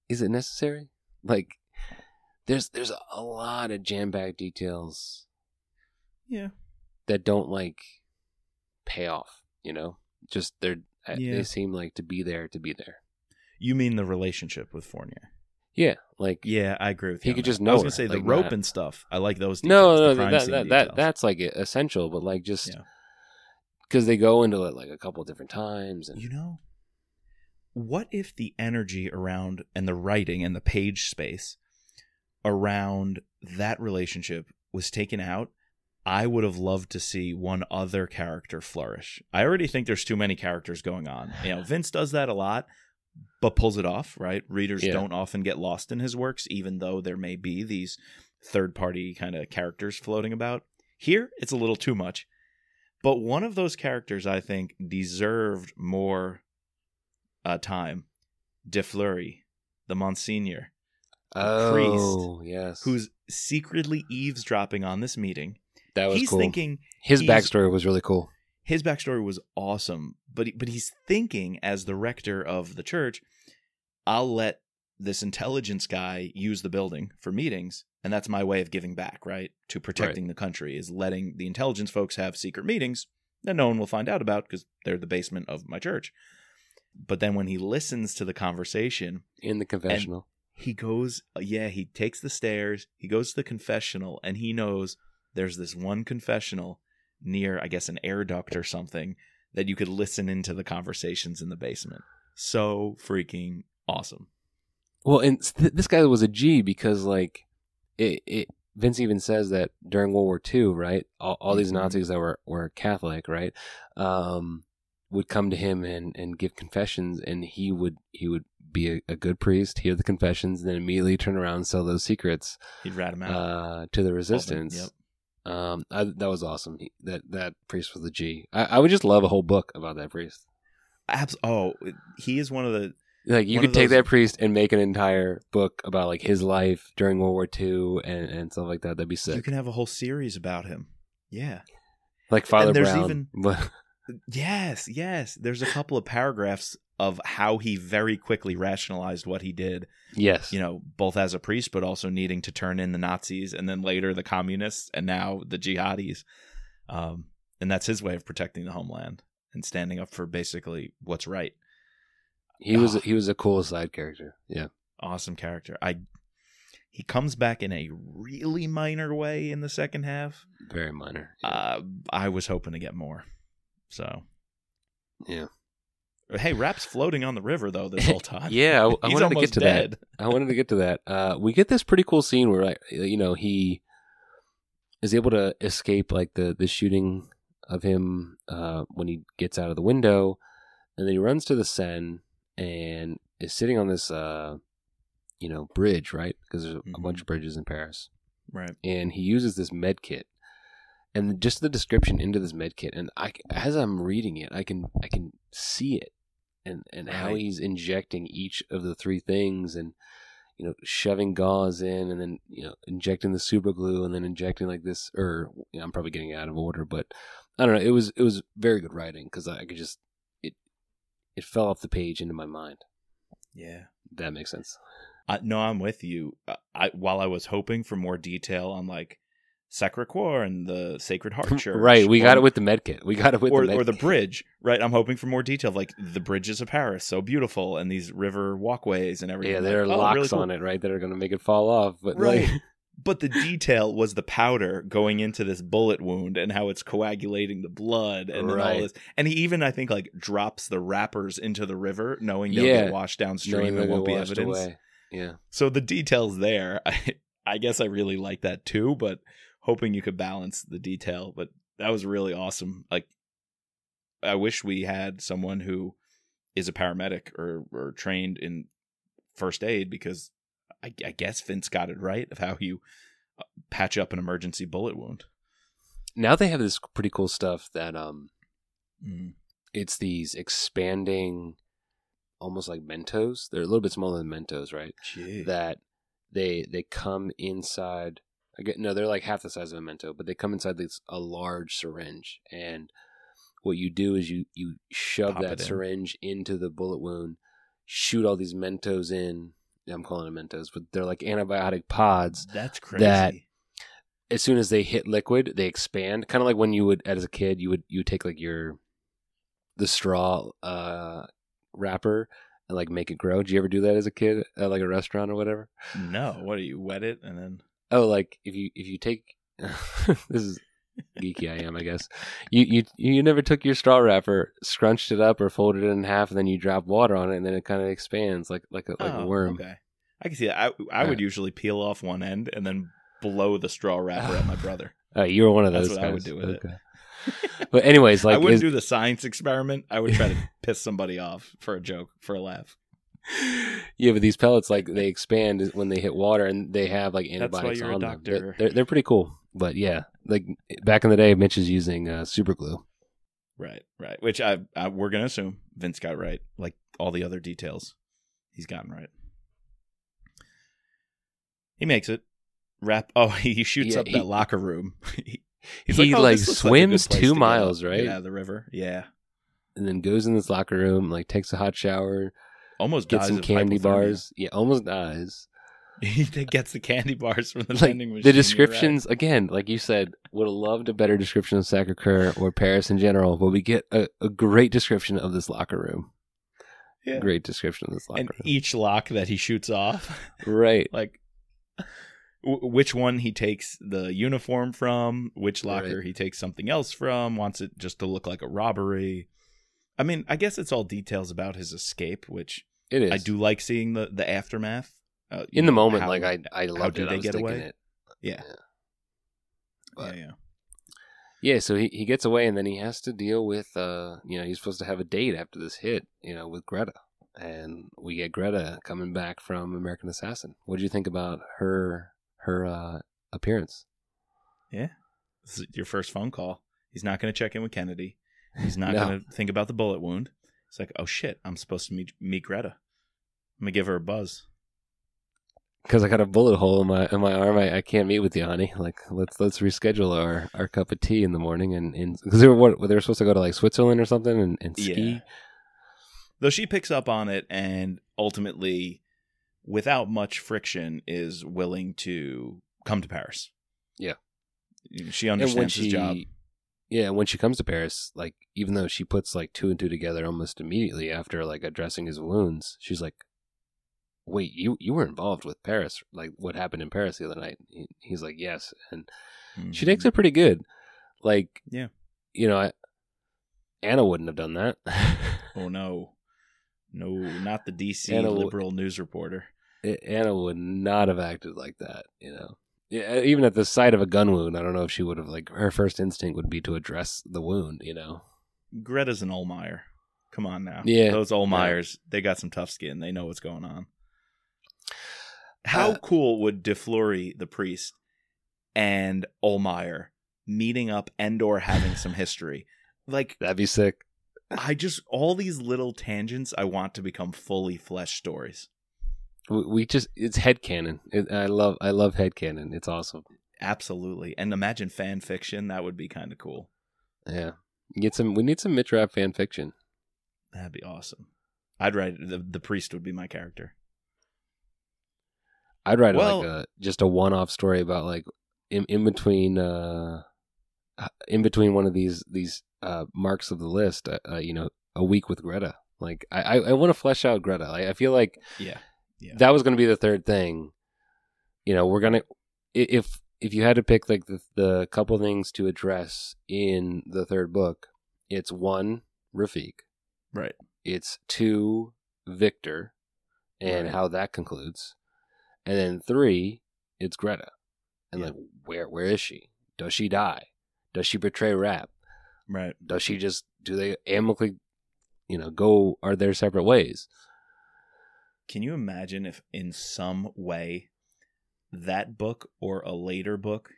is it necessary? Like there's there's a lot of jam back details Yeah. that don't like pay off, you know? Just they're uh, Yeah. they seem like to be there to be there. You mean the relationship with Fournier? Yeah, like Yeah, I agree with He you. on could that. just I know was gonna her, say the like, rope not- and stuff. I like those. no, Details, no, crime that that, that that's like essential, but like just Yeah. because they go into it like a couple different times and You know, what if the energy around and the writing and the page space around that relationship was taken out? I would have loved to see one other character flourish. I already think there's too many characters going on. You know, Vince does that a lot, but pulls it off, right? Readers Yeah. don't often get lost in his works, even though there may be these third party kind of characters floating about. Here, it's a little too much. But one of those characters I think deserved more uh, time. De Fleury, the Monsignor, the oh yes, who's secretly eavesdropping on this meeting. That was he's cool. thinking His backstory was really cool. His backstory was awesome, but he- but he's thinking as the rector of the church, I'll let this intelligence guy use the building for meetings, and that's my way of giving back, right? To protecting the country is letting the intelligence folks have secret meetings that no one will find out about because they're the basement of my church. But then when he listens to the conversation, In the confessional. he goes yeah he takes the stairs he goes to the confessional and he knows there's this one confessional near i guess an air duct or something that you could listen into the conversations in the basement so freaking awesome Well, and th- this guy was a G because like it, it Vince even says that during World War II, right? All, all these Mhm. Nazis that were were Catholic, right? Um, would come to him and and give confessions, and he would he would be a, a good priest, hear the confessions, and then immediately turn around and sell those secrets he'd rat him out uh, to the resistance. Yep. Um, I, that was awesome. He, that that priest was a G. I, I would just love a whole book about that priest. Abs- oh he is one of the Like you could of take those- that priest and make an entire book about like his life during World War II and, and stuff like that. That'd be sick. you can have a whole series about him yeah like Father there's Brown. even- [laughs] yes yes there's a couple of paragraphs of how he very quickly rationalized what he did yes, you know, both as a priest, but also needing to turn in the Nazis and then later the communists and now the jihadis. Um, and that's his way of protecting the homeland and standing up for basically what's right. he was Ah. he was a cool side character. Yeah, Awesome character. I he comes back in a really minor way in the second half. very minor. Uh, I was hoping to get more. So yeah, hey, Rapp's floating on the river though this whole time. [laughs] yeah. I, I [laughs] wanted to get to dead. that. I wanted to get to that. Uh, we get this pretty cool scene where like you know he is able to escape like the the shooting of him uh, when he gets out of the window, and then he runs to the Seine and is sitting on this uh, you know bridge, right? Because there's a, Mhm. bunch of bridges in Paris, Right. and he uses this med kit. And just the description into this med kit, and I, as I'm reading it, I can I can see it, and and how he's injecting each of the three things, and you know, shoving gauze in, and then you know, injecting the super glue, and then injecting like this. Or you know, I'm probably getting out of order, but I don't know. It was it was very good writing because I could just it it fell off the page into my mind. Yeah. That makes sense. I, no, I'm with you. I while I was hoping for more detail on like Sacre Coeur and the Sacred Heart [laughs] Church, right, we got it with the medkit. We got it with or the med or the bridge, right? I'm hoping for more detail, like the bridges of Paris, so beautiful, and these river walkways and everything. Yeah, there are oh, locks really cool. on it, right, that are going to make it fall off. But Right. like, [laughs] But the detail was the powder going into this bullet wound and how it's coagulating the blood and then all Right. this. And he even, I think, like drops the wrappers into the river, knowing they'll Yeah. get washed downstream and won't be evidence. away. Yeah. So the details there, [laughs] I, I guess I really like that too, but hoping you could balance the detail. But that was really awesome. Like, I wish we had someone who is a paramedic or, or trained in first aid because I, I guess Vince got it right of how you uh, patch up an emergency bullet wound. Now they have this pretty cool stuff that um it's these expanding almost like Mentos. They're a little bit smaller than Mentos, right? Gee. That they they come inside get no, they're like half the size of a Mento, but they come inside this a large syringe and what you do is you you shove Pop that in. syringe into the bullet wound, shoot all these Mentos in. I'm calling them Mentos, but they're like antibiotic pods That's crazy. that- as soon as they hit liquid, they expand. Kind of like when you would, as a kid, you would you would take like your the straw uh, wrapper and like make it grow. Did you ever do that as a kid at like a restaurant or whatever? no, what do you wet it and then Oh, like if you if you take [laughs] this is geeky I am, I guess. You you you never took your straw wrapper, scrunched it up or folded it in half, and then you drop water on it, and then it kind of expands like like a, like a Oh, worm. Okay, I can see that. I I would usually peel off one end and then blow the straw wrapper at my [laughs] brother. Oh, you were one of That's those what I would do with it. But anyways, [laughs] like I wouldn't is- do the science experiment. I would try to piss somebody off for a joke, for a laugh. Yeah, but these pellets like they expand when they hit water, and they have like That's why antibiotics you're a on them. They're, they're they're pretty cool. But yeah, like back in the day, Mitch is using uh, super glue. Right, right. Which I, I we're gonna assume Vince got right, like all the other details, he's gotten right. He makes it. Wrap. Oh, [laughs] he shoots Yeah, up he- that locker room. [laughs] he, He's he "Oh, like this looks like swims place two to miles, right? Yeah, the river. Yeah, And then goes in this locker room, like takes a hot shower, almost gets dies some candy bars. Yeah, almost dies. [laughs] he gets the candy bars from the Like vending machine. the you're right. descriptions again, like you said, would have loved a better description of Sacre Coeur or Paris in general, but we get a, a great description of this locker room. Yeah. Great description of this locker and room. each lock that he shoots off, right. [laughs] like w- which one he takes the uniform from, which locker Right. he takes something else from, wants it just to look like a robbery. I mean, I guess it's all details about his escape, which It is. I do like seeing the the aftermath. Uh, in the know, moment, how- like I, I loved do it. I they was get thinking away? it. yeah, Yeah. yeah, But- yeah. Yeah, so he, he gets away and then he has to deal with uh you know, he's supposed to have a date after this hit, you know, with Greta. And we get Greta coming back from American Assassin. What do you think about her her uh appearance? Yeah. This is your first phone call. He's not going to check in with Kennedy. He's not No. going to think about the bullet wound. It's like, oh shit, I'm supposed to meet meet Greta. I'm gonna give her a buzz. Because I got a bullet hole in my in my arm, I, I can't meet with you, honey. Like let's let's reschedule our, our cup of tea in the morning and because they were what they were supposed to go to like Switzerland or something and, and ski. Yeah. Though she picks up on it and ultimately, without much friction, is willing to come to Paris. Yeah. She understands she his job. Yeah, when she comes to Paris, like even though she puts like two and two together almost immediately after like addressing his wounds, she's like, "Wait, you you were involved with Paris? Like what happened in Paris the other night?" He, he's like, "Yes," and she mm-hmm. takes it pretty good. Like, Yeah. you know, I, Anna wouldn't have done that. [laughs] Oh no. No, not the DC Anna w- liberal news reporter. Anna would not have acted like that. You know, yeah, even at the sight of a gun wound, I don't know if she would have like her first instinct would be to address the wound. You know, Greta's an Olmeyer. Come on now. Yeah. Those Olmeyers, they got some tough skin. They know what's going on. How Uh, cool would DeFleury, the priest, and Olmeyer meeting up and or having some history? Like that'd be sick. I just all these little tangents I want to become fully fleshed stories. We, we just it's headcanon. It, I love I love head headcanon. It's awesome. Absolutely. And imagine fan fiction, that would be kind of cool. Yeah. Get some we need some Mitch Rapp fan fiction. That'd be awesome. I'd write the the priest would be my character. I'd write Well- like a just a one off story about like in in between uh in between one of these these uh marks of the list, uh, uh, you know, a week with Greta. Like I I, I want to flesh out Greta. I, I feel like Yeah. Yeah. that was going to be the third thing. You know, we're gonna if if you had to pick like the the couple things to address in the third book, it's one Rafiq, Right. it's two Victor, and Right. how that concludes, and then three, it's Greta, and Yeah. like where where is she? Does she die? Does she betray Rapp? Right. Does she just do they amicably, you know, go are their separate ways? Can you imagine if in some way that book or a later book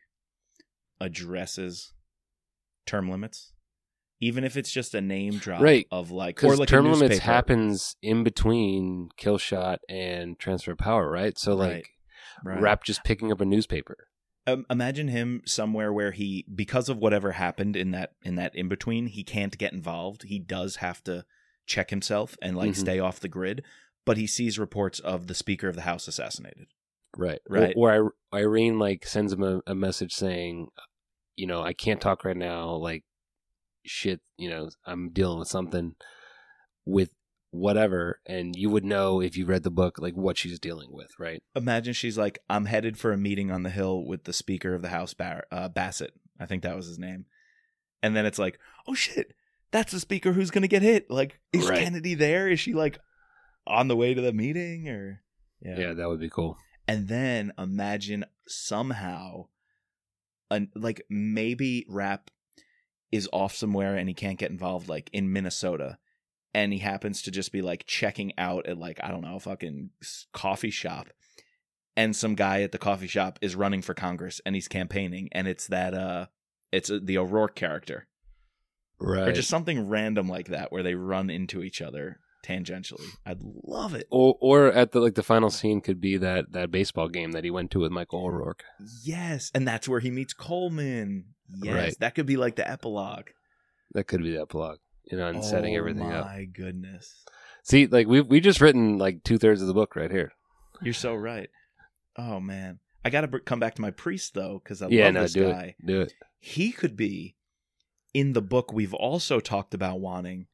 addresses term limits? Even if it's just a name drop Right. of like or like term limits happens in between kill shot and transfer of power, right? So like Right. Rapp just picking up a newspaper. Um, imagine him somewhere where he because of whatever happened in that in that in between, he can't get involved. He does have to check himself and like Mhm. stay off the grid, but he sees reports of the speaker of the house assassinated. Right. Right. Or, or Irene like sends him a, a message saying, you know, I can't talk right now. Like, shit, you know, I'm dealing with something with whatever. And you would know if you read the book, like what she's dealing with, right? Imagine she's like, I'm headed for a meeting on the hill with the Speaker of the House, Bar- uh, Bassett. I think that was his name. And then it's like, oh shit, that's the Speaker who's going to get hit. Like, is Right. Kennedy there? Is she like on the way to the meeting? Or, Yeah. yeah that would be cool. And then imagine somehow, an, like maybe Rapp is off somewhere and he can't get involved, like in Minnesota. And he happens to just be like checking out at like, I don't know, a fucking coffee shop. And some guy at the coffee shop is running for Congress and he's campaigning. And it's that, uh, it's uh, the O'Rourke character. Right. Or just something random like that where they run into each other tangentially. I'd love it. Or or at the like the final scene could be that that baseball game that he went to with Michael O'Rourke. Yes, and that's where he meets Coleman. Yes, Right. that could be like the epilogue. That could be the epilogue. You know, and setting Oh everything up. My goodness, See, like we we just written like two thirds of the book right here. you're so right. Oh man, I got to br- come back to my priest though because I yeah, love no, this do guy. it, do it. He could be in the book we've also talked about wanting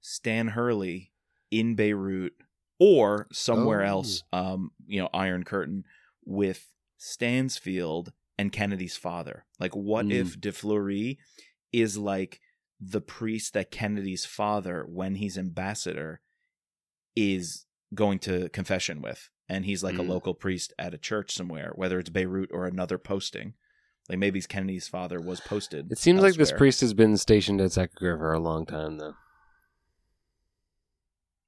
Stan Hurley in Beirut or somewhere Oh. else. Um, you know, Iron Curtain with Stansfield and Kennedy's father. Like, what Mm. if De Fleury is like the priest that Kennedy's father, when he's ambassador, is going to confession with, and he's like a Mm. local priest at a church somewhere, whether it's Beirut or another posting. Like maybe Kennedy's father was posted. It seems like this priest has been stationed at Sacre Coeur for a long time though.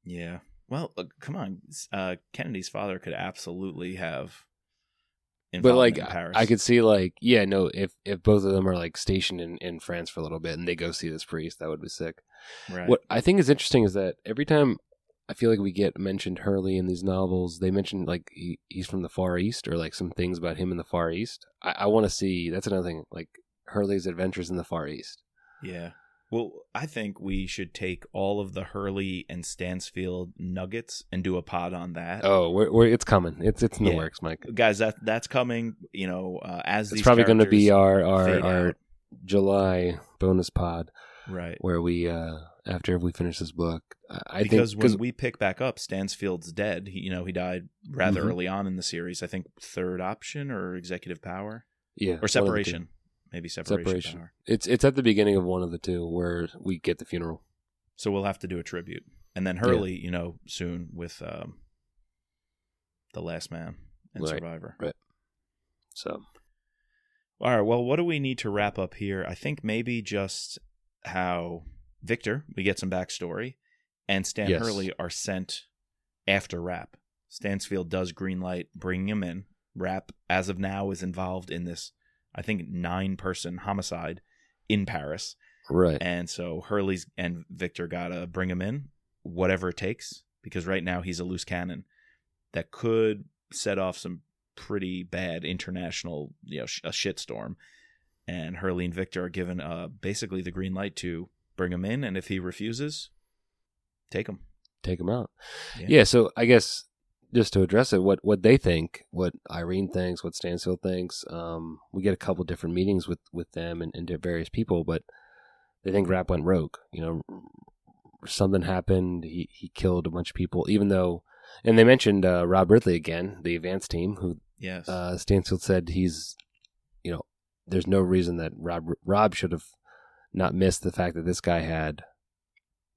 Yeah. Well, uh, come on. Uh, Kennedy's father could absolutely have. But like in Paris. I could see like yeah, no, if if both of them are like stationed in, in France for a little bit and they go see this priest, that would be sick. Right. What I think is interesting is that every time I feel like we get mentioned Hurley in these novels, they mention like he, he's from the Far East or like some things about him in the Far East. I, I want to see that's another thing like Hurley's adventures in the Far East. Yeah. Well, I think we should take all of the Hurley and Stansfield nuggets and do a pod on that. Oh, we're, we're, it's coming. It's it's in the works, Mike. Guys, that that's coming. You know, uh, as It's probably going to be our our, our out. July bonus pod right. where we uh after we finish this book. I, I because think when we pick back up, Stansfield's dead. He, you know, he died rather Mhm. early on in the series. I think third option or executive power yeah or of the two. separation, maybe separation, Separation. power. It's it's at the beginning of one of the two where we get the funeral. So we'll have to do a tribute, and then Hurley, you know, soon with um, the Last Man and Right. Survivor. Right. So All right. Well, what do we need to wrap up here? I think maybe just how Victor, we get some backstory, and Stan Yes. Hurley are sent after Rapp. Stansfield does green light bringing him in. Rapp, as of now, is involved in this, I think, nine person homicide in Paris. right. And so Hurley's and Victor gotta bring him in, whatever it takes, because right now he's a loose cannon that could set off some pretty bad international, you know, sh- a shitstorm. And Hurley and Victor are given uh, basically the green light to bring him in, and if he refuses, take him. Take him out. Yeah. Yeah. So I guess just to address it, what what they think, what Irene thinks, what Stansfield thinks. Um, we get a couple different meetings with with them and, and various people, but they think Rapp went rogue. You know, something happened. He he killed a bunch of people, even though. And they mentioned uh, Rob Ridley again, the advance team, who Yes. uh, Stansfield said he's, you know, there's no reason that Rob Rob should have not missed the fact that this guy had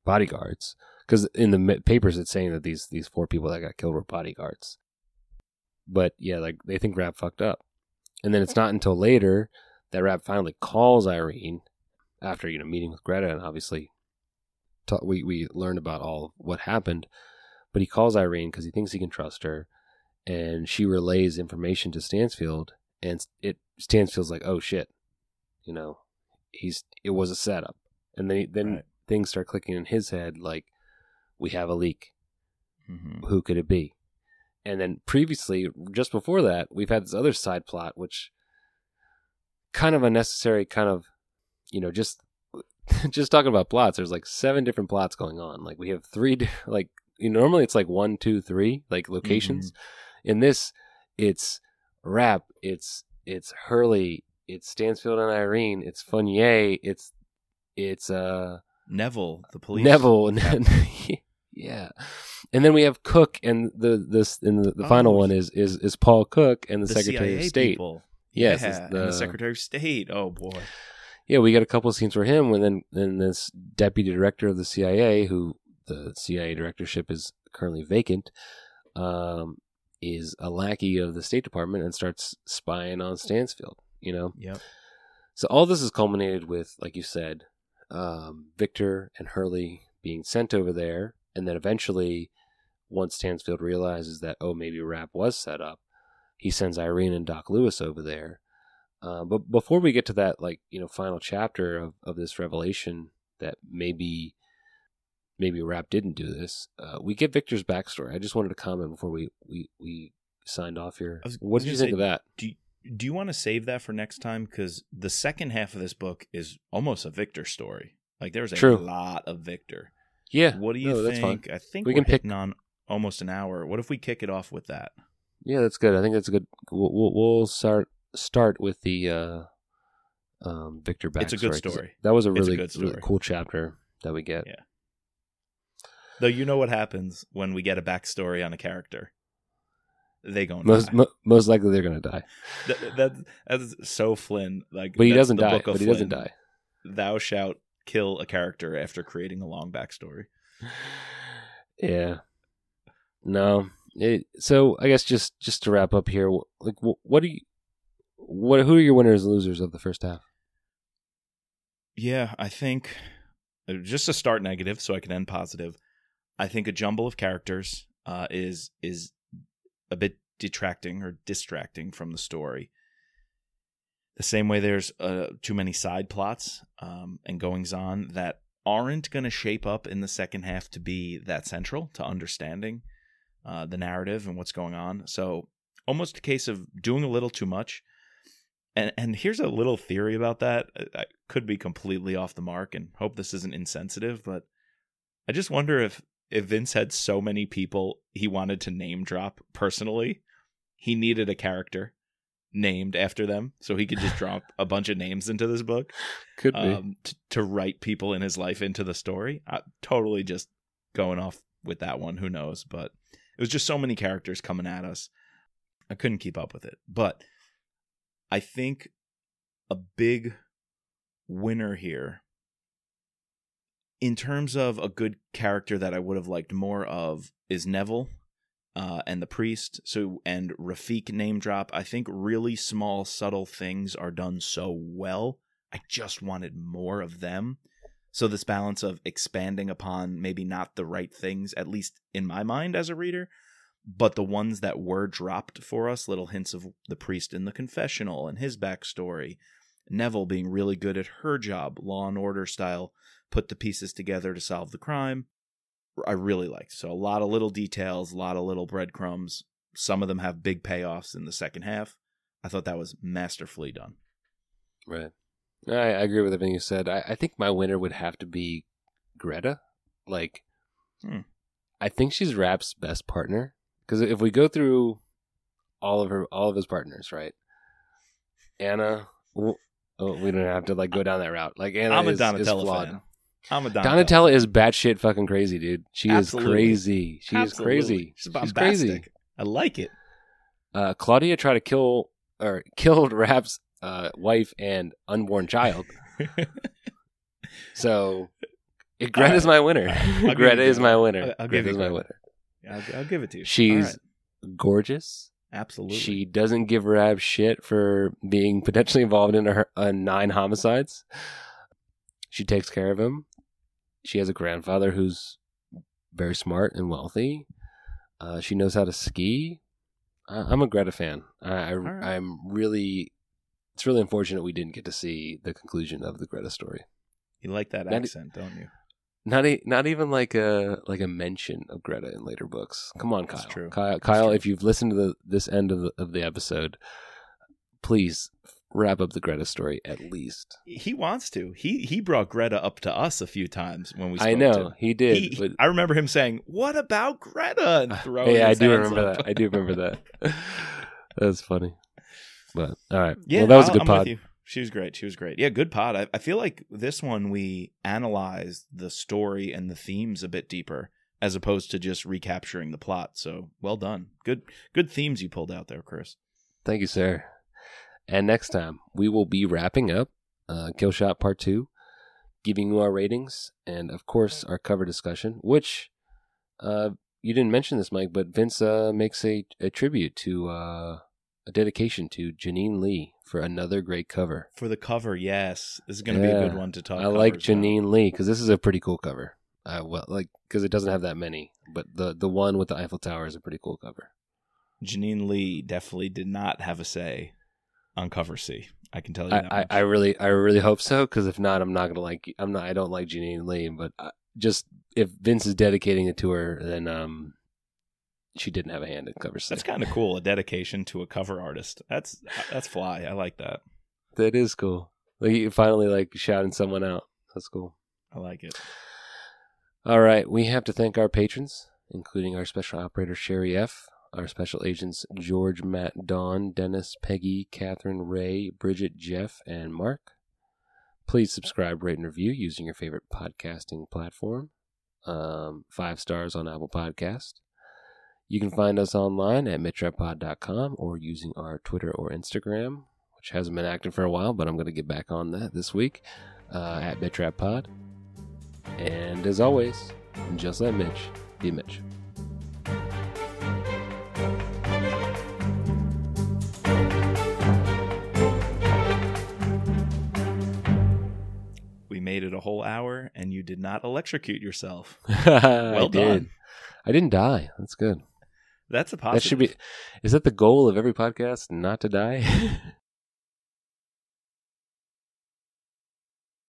bodyguards because in the papers it's saying that these these four people that got killed were bodyguards. But yeah, like they think Rapp fucked up, and then it's not until later that Rapp finally calls Irene after you know meeting with Greta and obviously ta- we we learned about all what happened. But he calls Irene because he thinks he can trust her, and she relays information to Stansfield, and it Stansfield's like, oh shit, you know, he's it was a setup, and then then Right. things start clicking in his head like, we have a leak, Mhm. who could it be? And then previously, just before that, we've had this other side plot, which kind of unnecessary, kind of, you know, just [laughs] just talking about plots. There's like seven different plots going on. Like we have three, [laughs] like you know, normally it's like one, two, three, like locations. In this, it's Rapp. It's it's Hurley. It's Stansfield and Irene. It's Fournier. It's it's uh Neville, the police. Neville [laughs] yeah, and then we have Cook and the this and the, the final one is is is Paul Cook and the, the Secretary CIA of State. people. Yes, yeah, the- the Secretary of State. Oh boy. Yeah, we got a couple of scenes for him, and then then this deputy director of the CIA, who the CIA directorship is currently vacant, um, is a lackey of the State Department and starts spying on Stansfield. You know, Yep. So all this is culminated with, like you said, um, Victor and Hurley being sent over there, and then eventually, once Stansfield realizes that oh maybe Rapp was set up, he sends Irene and Doc Lewis over there. Uh, but before we get to that, like you know, final chapter of of this revelation that maybe maybe Rapp didn't do this. Uh, we get Victor's backstory. I just wanted to comment before we we, we signed off here. Was- What did you think of that? Do you, do you want to save that for next time? Because the second half of this book is almost a Victor story. Like there's a True. lot of Victor. Yeah. What do you no, think? I think We can pick- on almost an hour. What if we kick it off with that? Yeah, that's good. I think that's a good. We'll, we'll, we'll start start with the uh, um, Victor backstory. It's a good story. That was a a really, good really cool chapter that we get. Yeah. Though you know what happens when we get a backstory on a character. They go Most mo- most likely they're gonna die, that, that, that's so Flynn. Like, but he doesn't die. But he doesn't die. Thou shalt kill a character after creating a long backstory. [sighs] Yeah. No. It, so I guess just just to wrap up here, like wh- what do you, what who are your winners and losers of the first half? Yeah, I think uh, just to start negative, so I can end positive. I think a jumble of characters uh, is is a bit detracting or distracting from the story. The same way there's uh, too many side plots um, and goings on that aren't going to shape up in the second half to be that central to understanding uh, the narrative and what's going on. So almost a case of doing a little too much. And and here's a little theory about that. I I could be completely off the mark, and hope this isn't insensitive, but I just wonder if if Vince had so many people he wanted to name drop personally, he needed a character named after them, so he could just drop a bunch of names into this book [laughs] Could be. um, t- to write people in his life into the story. I, totally just going off with that one. Who knows? But it was just so many characters coming at us. I couldn't keep up with it. But I think a big winner here, in terms of a good character that I would have liked more of, is Neville. Uh, and the priest, so and Rafiq name drop. I think really small, subtle things are done so well I just wanted more of them. So this balance of expanding upon maybe not the right things, at least in my mind as a reader, but the ones that were dropped for us, little hints of the priest in the confessional and his backstory, Neville being really good at her job, law and order style, put the pieces together to solve the crime. I really liked. So a lot of little details, a lot of little breadcrumbs. Some of them have big payoffs in the second half. I thought that was masterfully done. Right. I, I agree with everything you said. I, I think my winner would have to be Greta. Like, Hmm. I think she's Rapp's best partner because if we go through all of her, all of his partners, right? Anna. Oh, we don't have to like go down that route. Like Anna I'm a is, is Donatella flawed. fan. I'm a Donatella. Donatella is batshit fucking crazy, dude. She Absolutely. is crazy. She Absolutely. is crazy. She's She's crazy. I like it. Uh, Claudia tried to kill or [laughs] killed Rapp's uh, wife and unborn child. [laughs] So it, Greta's my winner. [laughs] I'll Greta is my winner. I'll- I'll give Greta's my winner. I'll, I'll give it to you. She's right. gorgeous. Absolutely. She doesn't give Rapp shit for being [laughs] potentially involved in her uh, nine homicides. She takes care of him. She has a grandfather who's very smart and wealthy. Uh, she knows how to ski. I, I'm a Greta fan. I, I right. I'm really. It's really unfortunate we didn't get to see the conclusion of the Greta story. you like That- accent, don't you? Not a, not even like a like a mention of Greta in later books. Come on, That's Kyle. true. Kyle, That's Kyle true. if you've listened to the, this end of the, of the episode, please wrap up the Greta story at least. He wants to. He he brought Greta up to us a few times when we. Spoke I know he did, He- but I remember him saying, "What about Greta?" and ah, throwing. yeah, I do remember up. that. I do remember that. [laughs] That's funny. But all right, Yeah, well, that was a I'll- good I'm pod. She was great. She was great. Yeah, good pod. I, I feel like this one we analyzed the story and the themes a bit deeper as opposed to just recapturing the plot. So well done. Good good themes you pulled out there, Chris. Thank you, sir. And next time we will be wrapping up uh, Kill Shot Part Two, giving you our ratings, and of course our cover discussion. Which uh, you didn't mention this, Mike, but Vince uh, makes a, a tribute to uh, a dedication to Janine Lee for another great cover. For the cover, yes. This is going to be a good one to talk about. I like. Janine Lee because this is a pretty cool cover. Uh, well, like because it doesn't have that many, but the the one with the Eiffel Tower is a pretty cool cover. Janine Lee definitely did not have a say on cover C. I can tell you that I, I. I really I really hope so because if not, I'm not gonna like I'm not I don't like Janine Lee, but uh, just if Vince is dedicating it to her, then um, she didn't have a hand in cover That's kind of cool. A dedication to a cover artist. That's that's fly. I like that. That is cool. Like finally like shouting someone out. That's cool. I like it. All right, we have to thank our patrons, including our special operator Sherry F, our special agents George, Matt, Dawn, Dennis, Peggy, Catherine, Ray, Bridget, Jeff, and Mark. Please subscribe, rate, and review using your favorite podcasting platform. Um, five stars on Apple Podcast. You can find us online at mitrepod.com or using our Twitter or Instagram, which hasn't been active for a while, but I'm going to get back on that this week uh, at mitrappod. And as always, just let Mitch be Mitch. We made it a whole hour, and you did not electrocute yourself. [laughs] well done. did. I didn't die. That's good. That's a That should be. Is that the goal of every podcast? Not to die. [laughs]